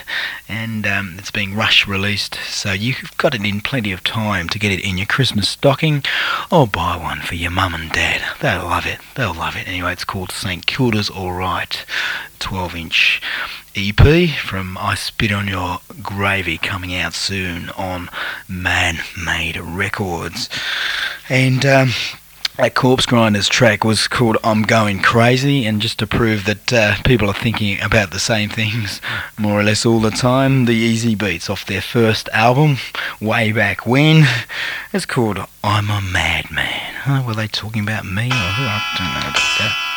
and um, it's being rush released. So you've got it in plenty of time to get it in your Christmas stocking, or buy one for your mum and dad. They'll love it. They'll love it. Anyway, it's called St Kilda's All Right, 12 inch. EP from I Spit on Your Gravy coming out soon on Man Made Records. And um, that Corpse Grinders track was called I'm Going Crazy, and just to prove that uh, people are thinking about the same things more or less all the time, the Easy Beats off their first album, way back when, it's called I'm a Madman. Were they talking about me or who? I don't know about that.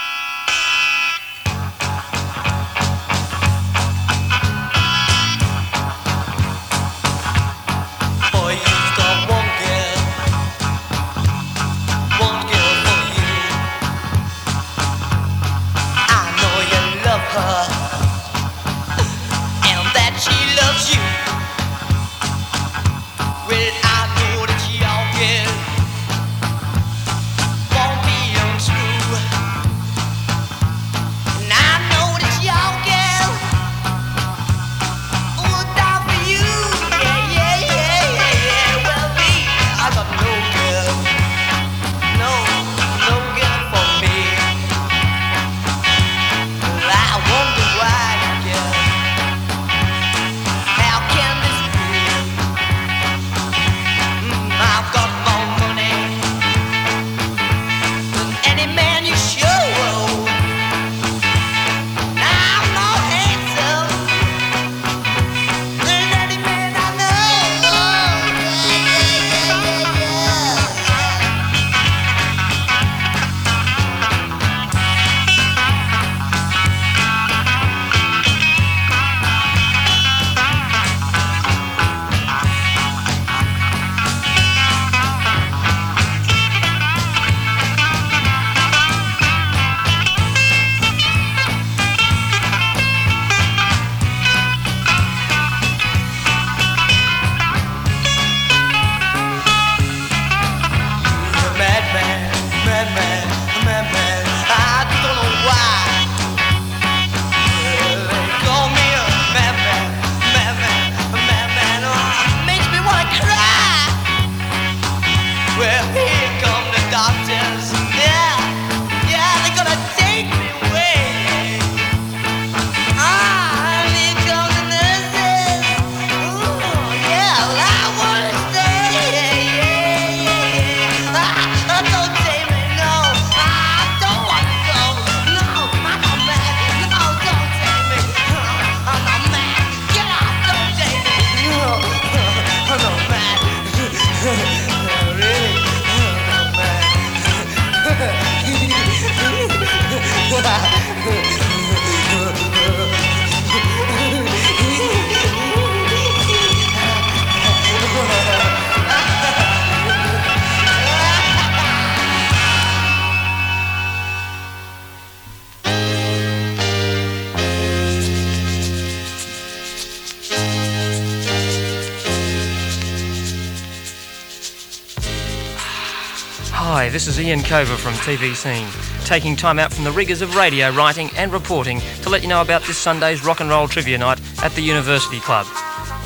Ian Cover from TV Scene, taking time out from the rigours of radio writing and reporting to let you know about this Sunday's rock and roll trivia night at the University Club.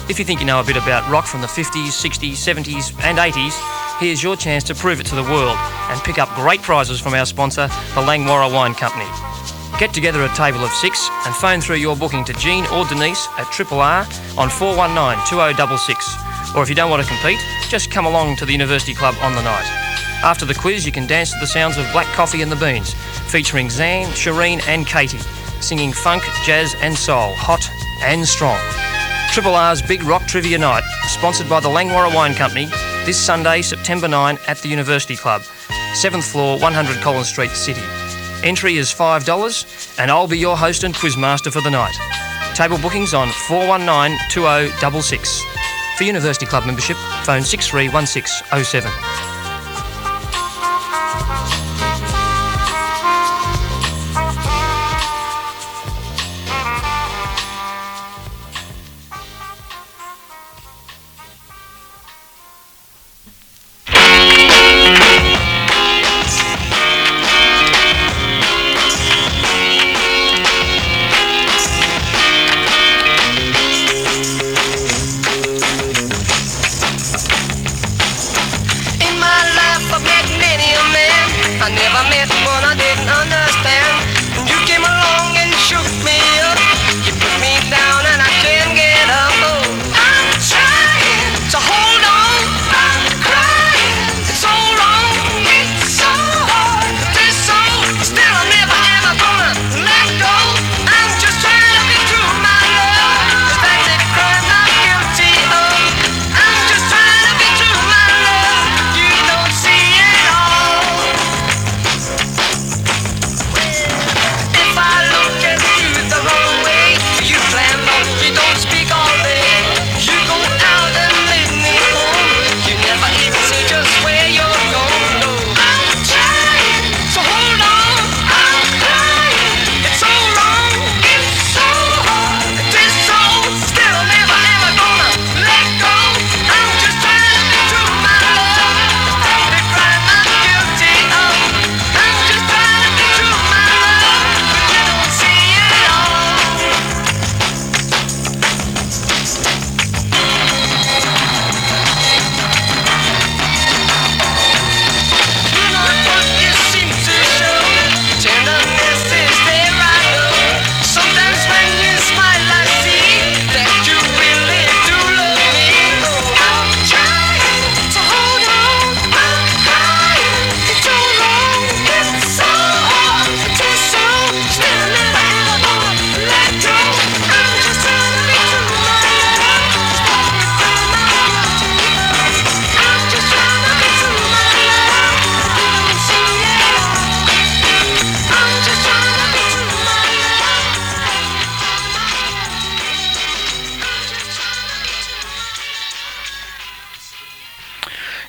If you think you know a bit about rock from the 50s, 60s, 70s, and 80s, here's your chance to prove it to the world and pick up great prizes from our sponsor, the Langwarra Wine Company. Get together a table of six and phone through your booking to Jean or Denise at Triple R on 419 2066. Or if you don't want to compete, just come along to the University Club on the night. After the quiz, you can dance to the sounds of Black Coffee and the Beans, featuring Zan, Shireen, and Katie, singing funk, jazz, and soul, hot and strong. Triple R's Big Rock Trivia Night, sponsored by the Langwarra Wine Company, this Sunday, September 9 at the University Club, 7th floor, 100 Collins Street, City. Entry is $5, and I'll be your host and quizmaster for the night. Table bookings on 419 2066. For University Club membership, phone 631607.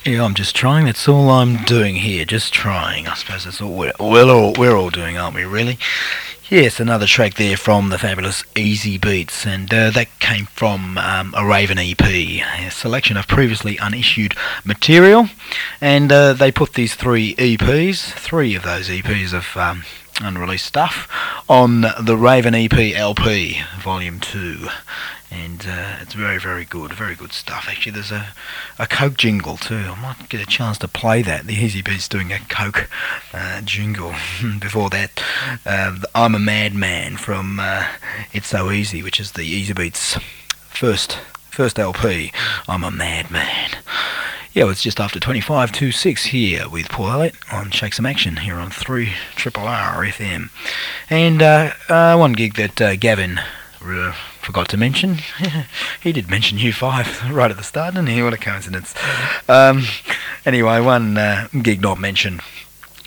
Yeah, I'm just trying. That's all I'm doing here. Just trying. I suppose that's all we're, we're all we're all doing, aren't we? Really? Yes, another track there from the fabulous Easy Beats, and uh, that came from um, a Raven EP, a selection of previously unissued material, and uh, they put these three EPs, three of those EPs of um, unreleased stuff, on the Raven EP LP, Volume Two and uh, it's very, very good, very good stuff. Actually, there's a, a Coke jingle too. I might get a chance to play that. The Easy Beats doing a Coke uh, jingle. (laughs) Before that, uh, I'm a Madman from uh, It's So Easy, which is the Easy Beats first first LP. I'm a Madman. Yeah, well, it's just after 25 to 6 here with Paul Elliott on Shake Some Action here on 3 Triple R FM. And uh, uh, one gig that uh, Gavin uh, forgot to mention. (laughs) he did mention U5 (laughs) right at the start, didn't he? What a coincidence. Um, anyway, one uh, gig not mentioned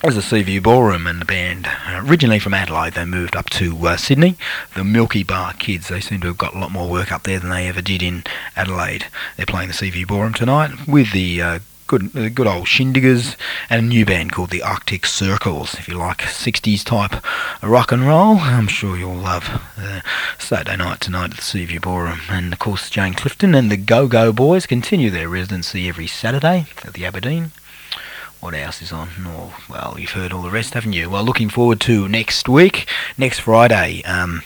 was the Seaview Ballroom and the band. Uh, originally from Adelaide, they moved up to uh, Sydney. The Milky Bar Kids, they seem to have got a lot more work up there than they ever did in Adelaide. They're playing the Seaview Ballroom tonight with the uh, good uh, good old Shindiggers and a new band called the Arctic Circles. If you like 60s type rock and roll, I'm sure you'll love uh, Saturday night tonight at the Seaview Ballroom. And of course, Jane Clifton and the Go Go Boys continue their residency every Saturday at the Aberdeen. What else is on? Oh, well, you've heard all the rest, haven't you? Well, looking forward to next week, next Friday. Um,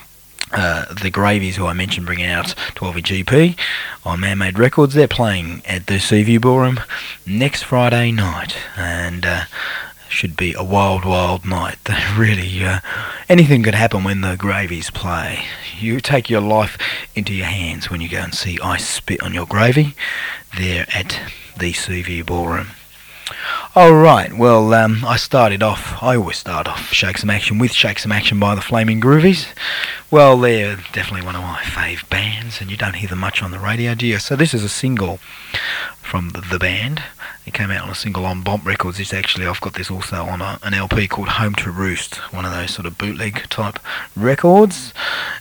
uh, the Gravies, who I mentioned, bringing out 12 GP on Man Made Records. They're playing at the Seaview Ballroom next Friday night, and uh, should be a wild, wild night. (laughs) Really, uh, anything could happen when the Gravies play. You take your life into your hands when you go and see I Spit on Your Gravy there at the Seaview Ballroom. All right. Well, um, I started off. I always start off Shake Some Action with Shake Some Action by the Flaming Groovies. Well, they're definitely one of my fave bands, and you don't hear them much on the radio, do you? So this is a single from the, the band. It came out on a single on Bomp Records. It's actually I've got this also on a, an LP called Home to Roost, one of those sort of bootleg type records.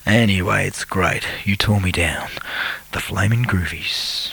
Anyway, it's great. You tore me down. The Flaming Groovies.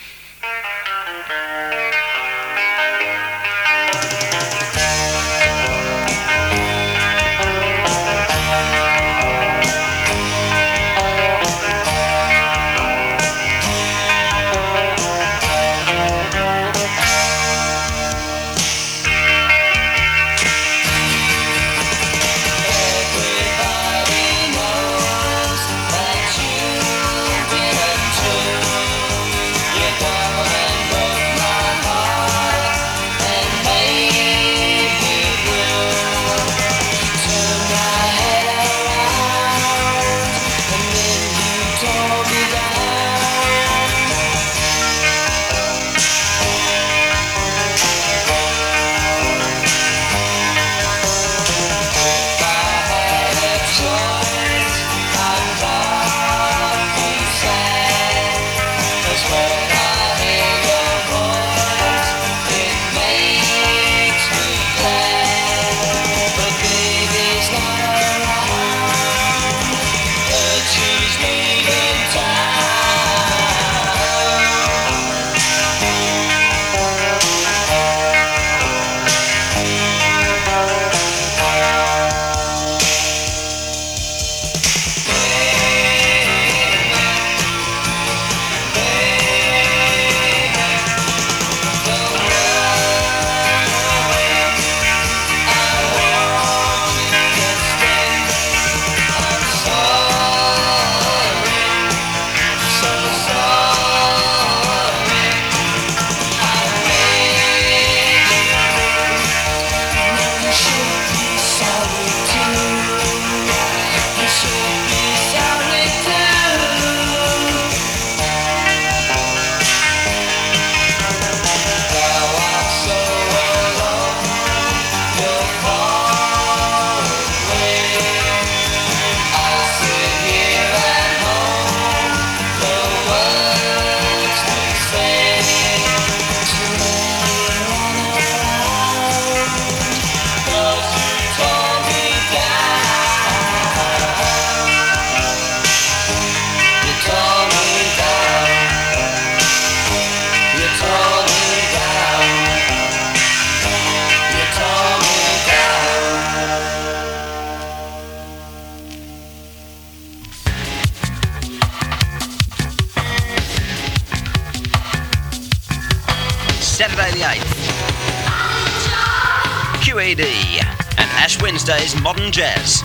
Modern Jazz.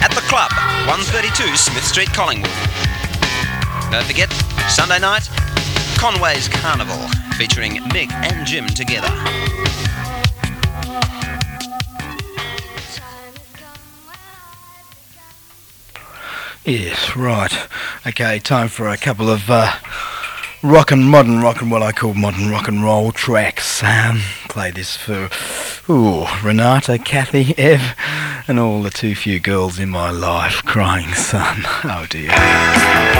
At the club, 132 Smith Street, Collingwood. Don't forget, Sunday night, Conway's Carnival, featuring Mick and Jim together. Yes, right. Okay, time for a couple of uh, rock and modern rock and what I call modern rock and roll tracks. Um, play this for ooh, Renata, Kathy, Ev, and all the too few girls in my life crying son. (laughs) Oh dear.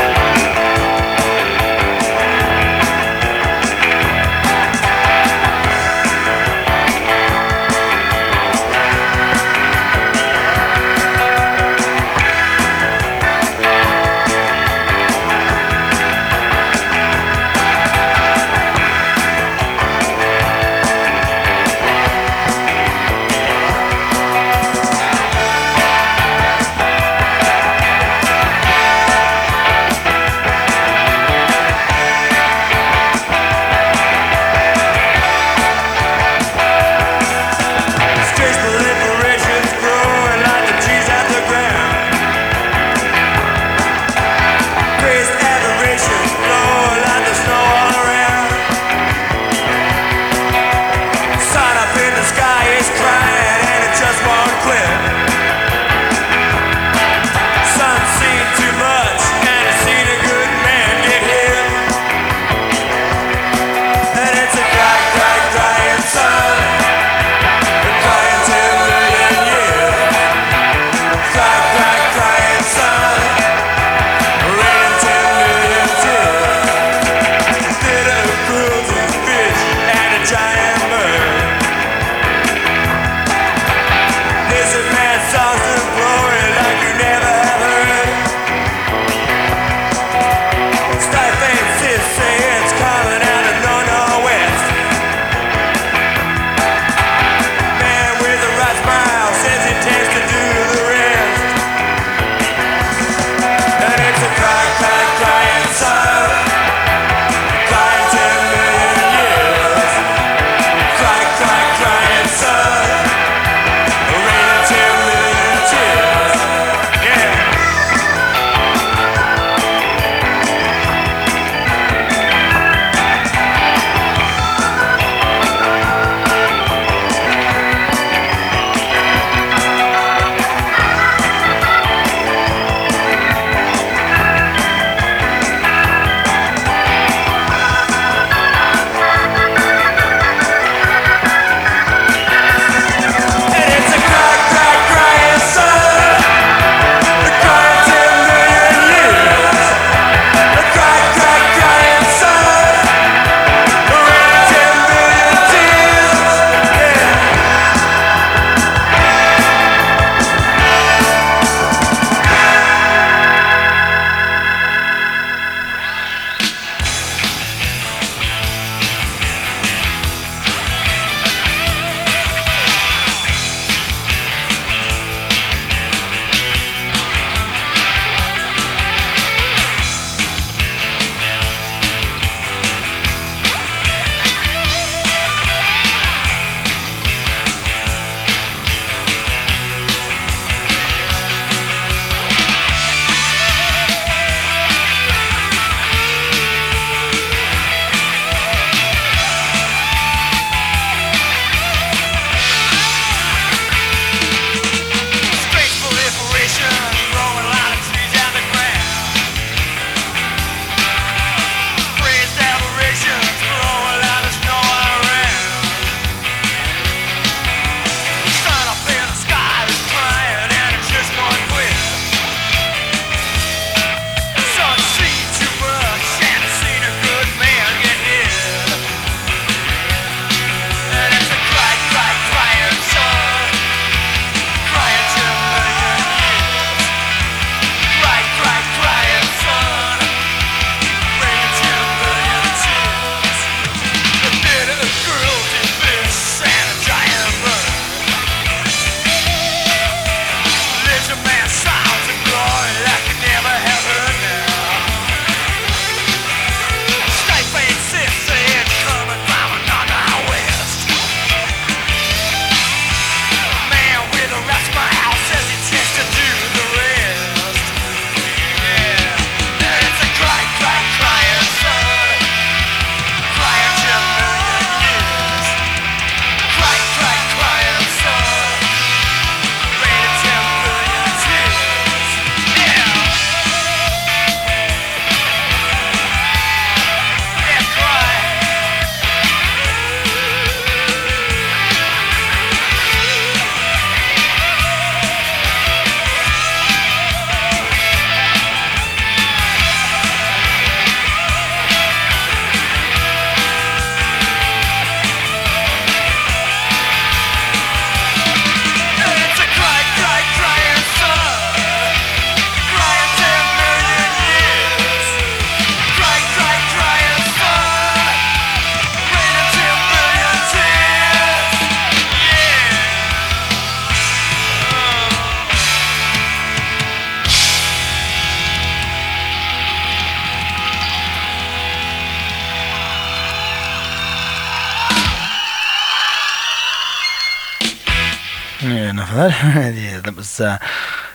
Yeah, that uh,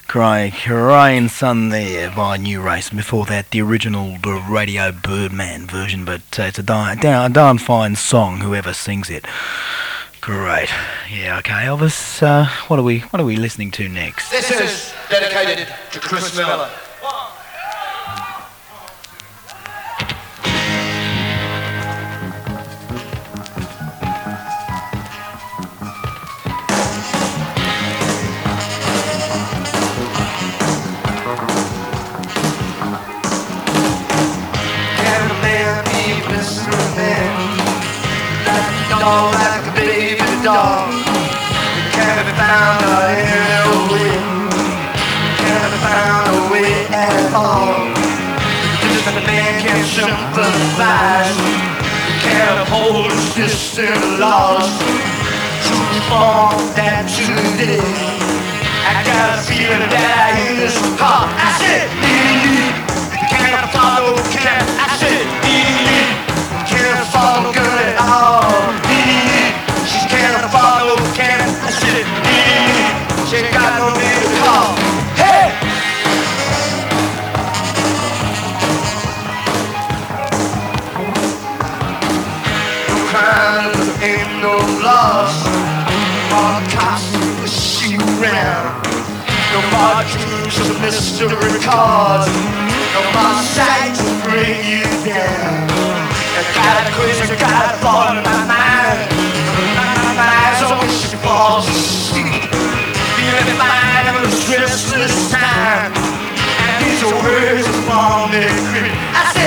Cry, Crying Sun there by New Race. Before that, the original the Radio Birdman version, but uh, it's a darn, darn, darn fine song, whoever sings it. Great. Yeah, okay, Elvis, uh, what are we what are we listening to next? This is dedicated to Chris Miller. A like a baby dog. Can be found a way. Can be found a way at all. Just a man can sympathize. Can't uphold his distant laws. True form that today. I got a feeling that I hear this call. I said, can't follow, can't, I said, can't follow good at all. Around. No more dreams of mystery cars. No more sight to bring you down. A crazy got a thought in my mind. My mind's on she falls asleep. Feeling fine in this restless time. And these are words upon me creep. I said,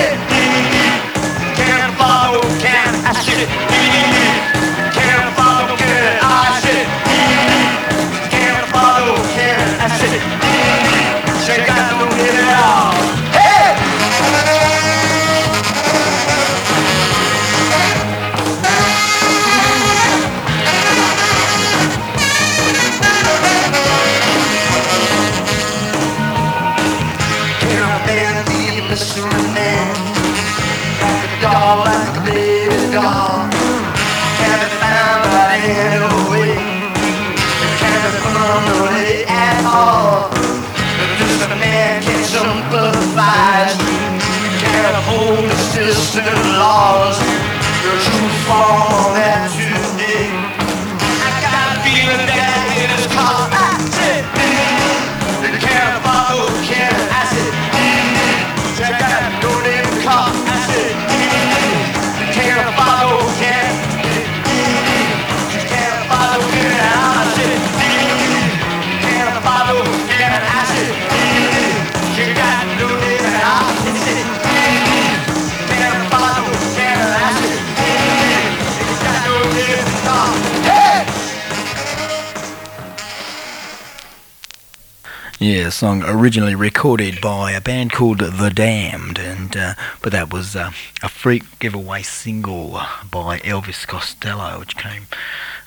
a song originally recorded by a band called The Damned, and uh, but that was uh, a freak giveaway single by Elvis Costello, which came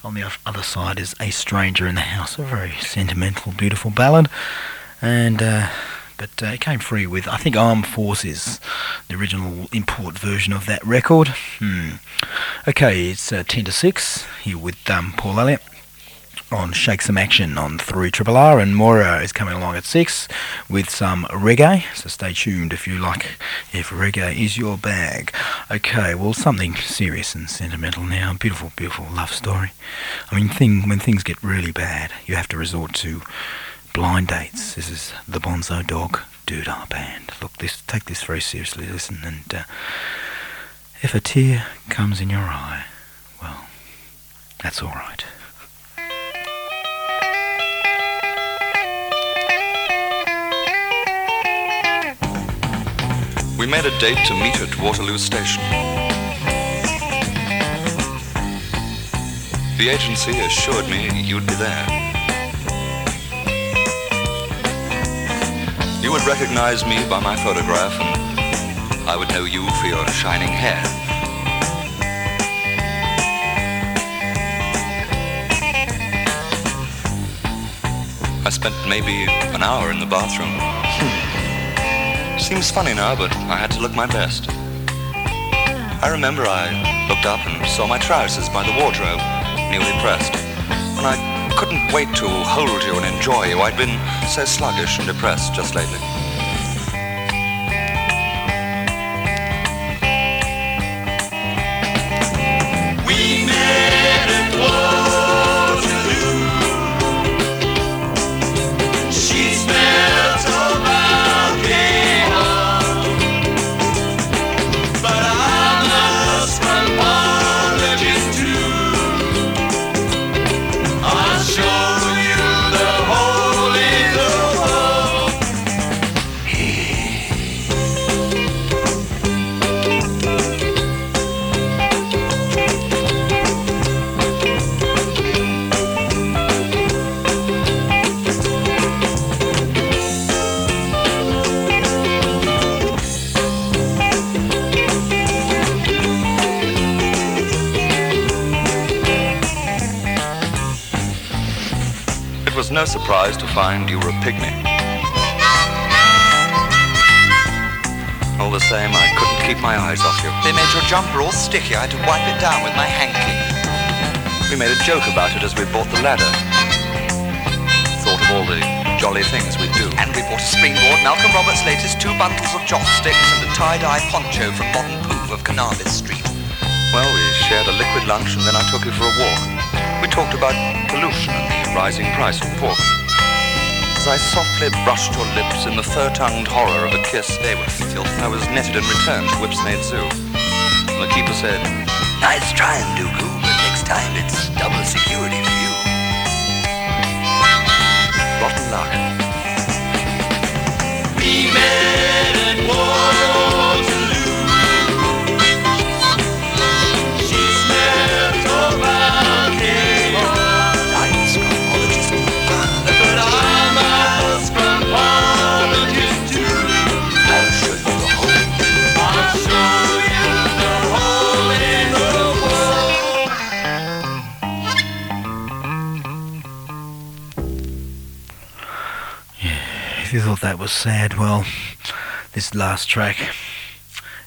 on the other side as A Stranger in the House, a very sentimental, beautiful ballad, and uh, but uh, it came free with I think Armed Forces, the original import version of that record. Hmm. Okay, it's uh, ten to six here with um, Paul Elliott on Shake Some Action on 3 Triple R, and Moira is coming along at 6 with some reggae, so stay tuned if you like, if reggae is your bag. Okay, well, something serious and sentimental now. Beautiful, beautiful love story. I mean, thing when things get really bad, you have to resort to blind dates. This is the Bonzo Dog Doodah Band. Look, this take this very seriously, listen, and uh, if a tear comes in your eye, well, that's all right. We made a date to meet at Waterloo Station. The agency assured me you'd be there. You would recognize me by my photograph, and I would know you for your shining hair. I spent maybe an hour in the bathroom. (laughs) Seems funny now, but I had to look my best. I remember I looked up and saw my trousers by the wardrobe, newly pressed. When I couldn't wait to hold you and enjoy you. I'd been so sluggish and depressed just lately. It was no surprise to find you were a pygmy. All the same, I couldn't keep my eyes off you. They made your jumper all sticky. I had to wipe it down with my hanky. We made a joke about it as we bought the ladder. Thought of all the jolly things we'd do. And we bought a springboard, Malcolm Roberts' latest two bundles of joss sticks, and a tie-dye poncho from Modern Poove of Cannabis Street. Well, we shared a liquid lunch and then I took you for a walk. We talked about pollution rising price of pork. As I softly brushed your lips in the fur-tongued horror of a kiss, they were filth. I was netted and returned to Whipsnade Zoo. And the keeper said, Nice trying, Dooku, but next time it's double security for you. rotten luck. We met at Waterloo. Thought that was sad, well, this last track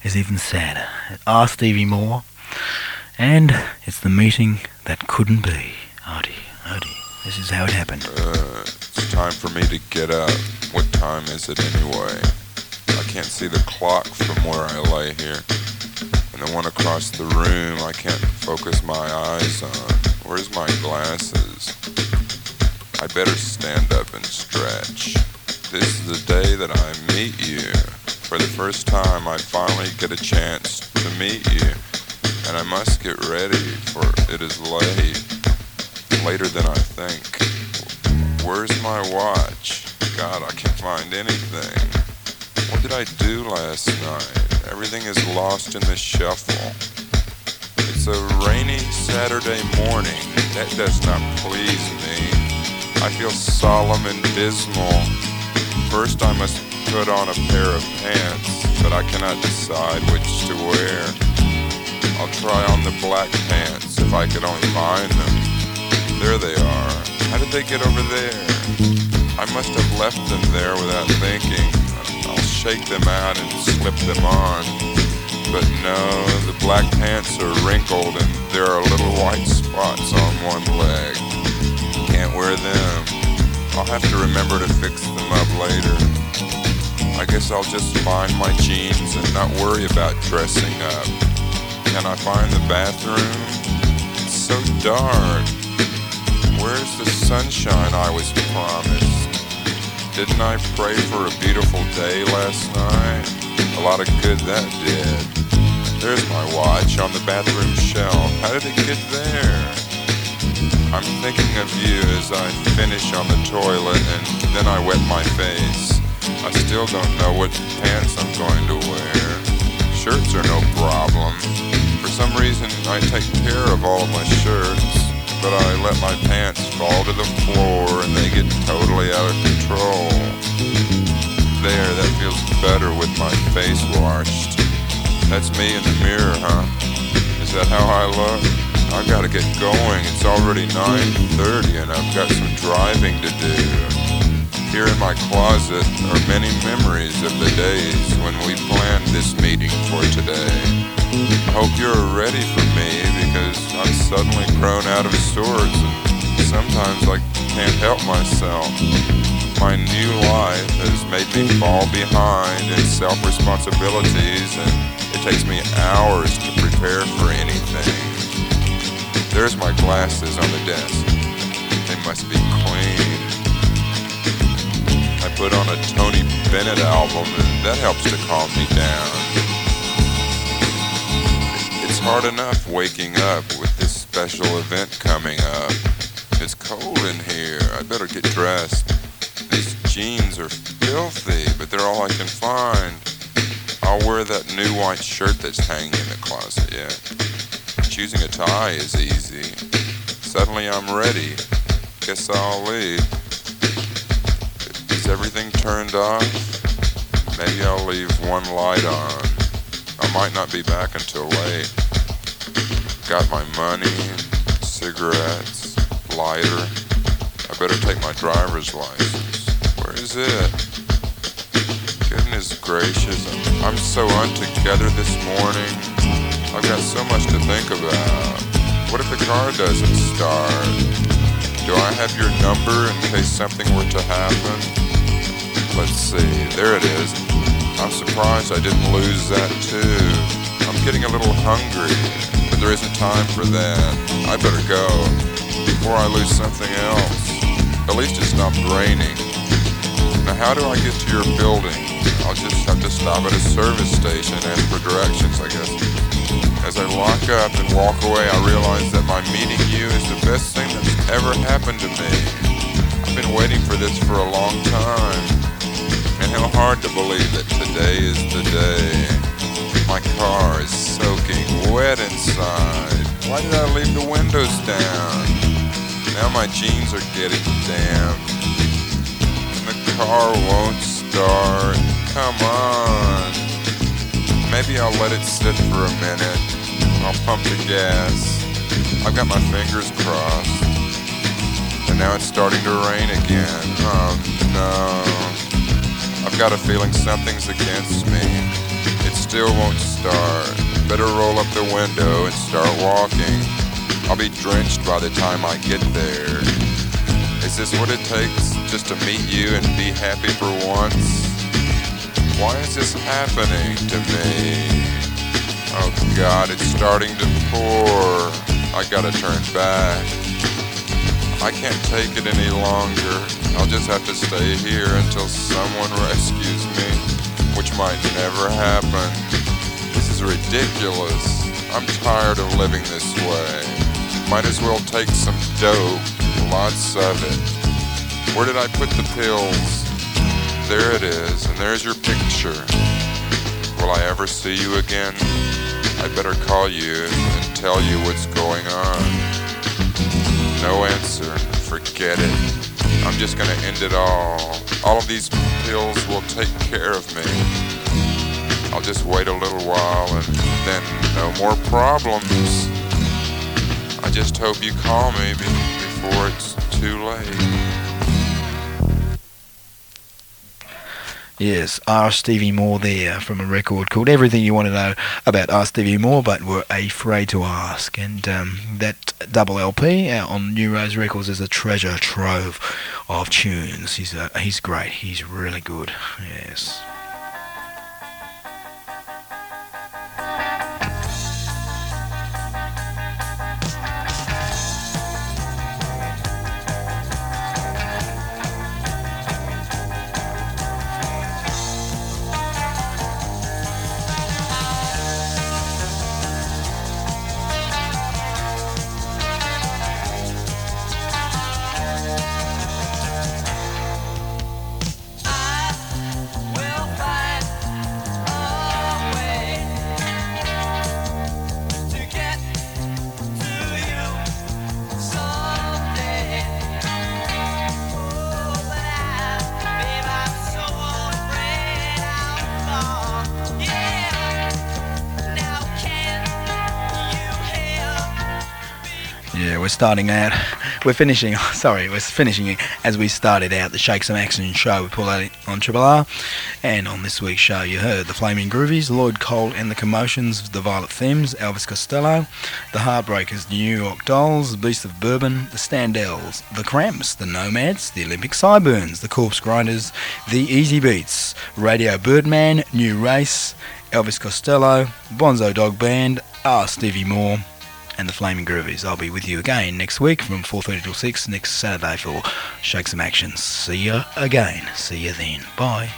is even sadder. R. Stevie Moore, and it's the meeting that couldn't be. Odie, Odie, this is how it happened. Uh, it's time for me to get up. What time is it anyway? I can't see the clock from where I lay here. And the one across the room I can't focus my eyes on. Where's my glasses? I better stand up and stretch. This is the day that I meet you. For the first time, I finally get a chance to meet you. And I must get ready, for it is late. Later than I think. Where's my watch? God, I can't find anything. What did I do last night? Everything is lost in the shuffle. It's a rainy Saturday morning. That does not please me. I feel solemn and dismal. First, I must put on a pair of pants, but I cannot decide which to wear. I'll try on the black pants if I could only find them. There they are. How did they get over there? I must have left them there without thinking. I'll shake them out and slip them on. But no, the black pants are wrinkled and there are little white spots on one leg. Can't wear them. I'll have to remember to fix them up later. I guess I'll just find my jeans and not worry about dressing up. Can I find the bathroom? It's so dark. Where's the sunshine I was promised? Didn't I pray for a beautiful day last night? A lot of good that did. There's my watch on the bathroom shelf. How did it get there? I'm thinking of you as I finish on the toilet and then I wet my face. I still don't know what pants I'm going to wear. Shirts are no problem. For some reason, I take care of all of my shirts, but I let my pants fall to the floor and they get totally out of control. There, that feels better with my face washed. That's me in the mirror, huh? Is that how I look? I gotta get going. It's already 9.30 and I've got some driving to do. Here in my closet are many memories of the days when we planned this meeting for today. I hope you're ready for me because I'm suddenly grown out of sorts and sometimes I can't help myself. My new life has made me fall behind in self-responsibilities and it takes me hours to prepare for anything. There's my glasses on the desk. They must be clean. I put on a Tony Bennett album and that helps to calm me down. It's hard enough waking up with this special event coming up. It's cold in here. I better get dressed. These jeans are filthy, but they're all I can find. I'll wear that new white shirt that's hanging in the closet yet. Choosing a tie is easy. Suddenly I'm ready. Guess I'll leave. Is everything turned off? Maybe I'll leave one light on. I might not be back until late. Got my money, cigarettes, lighter. I better take my driver's license. Where is it? Goodness gracious, I'm so untogether this morning. I've got so much to think about. What if the car doesn't start? Do I have your number in case something were to happen? Let's see, there it is. I'm surprised I didn't lose that too. I'm getting a little hungry, but there isn't time for that. I better go before I lose something else. At least it stopped raining. Now how do I get to your building? I'll just have to stop at a service station and ask for directions, I guess. As I lock up and walk away, I realize that my meeting you is the best thing that's ever happened to me. I've been waiting for this for a long time. And how hard to believe that today is the day. My car is soaking wet inside. Why did I leave the windows down? Now my jeans are getting damp. Car won't start. Come on. Maybe I'll let it sit for a minute. I'll pump the gas. I've got my fingers crossed. And now it's starting to rain again. Oh no. I've got a feeling something's against me. It still won't start. Better roll up the window and start walking. I'll be drenched by the time I get there. Is this what it takes just to meet you and be happy for once? Why is this happening to me? Oh God, it's starting to pour. I gotta turn back. I can't take it any longer. I'll just have to stay here until someone rescues me, which might never happen. This is ridiculous. I'm tired of living this way. Might as well take some dope, lots of it. Where did I put the pills? There it is, and there's your picture. Will I ever see you again? I better call you and tell you what's going on. No answer. Forget it. I'm just gonna end it all. All of these pills will take care of me. I'll just wait a little while and then no more problems. I just hope you call me before it's too late. Yes, R. Stevie Moore there from a record called Everything You Want to Know About R. Stevie Moore, but were afraid to ask. And um, that double LP out on New Rose Records is a treasure trove of tunes. He's, uh, he's great, he's really good. Yes. Starting out. We're finishing. (laughs) Sorry, we're finishing as we started out the Shake Some Action show with Paul Alley on Triple R, and on this week's show you heard the Flaming Groovies, Lloyd Cole and the Commotions, the Violent Femmes, Elvis Costello, the Heartbreakers, the New York Dolls, the Beast of Bourbon, the Standells, the Cramps, the Nomads, the Olympic Sideburns, the Corpse Grinders, the Easy Beats, Radio Birdman, New Race, Elvis Costello, Bonzo Dog Band, R. Stevie Moore, and the Flaming Groovies. I'll be with you again next week from 4.30 till 6 next Saturday for Shake Some Action. See you again. See you then. Bye.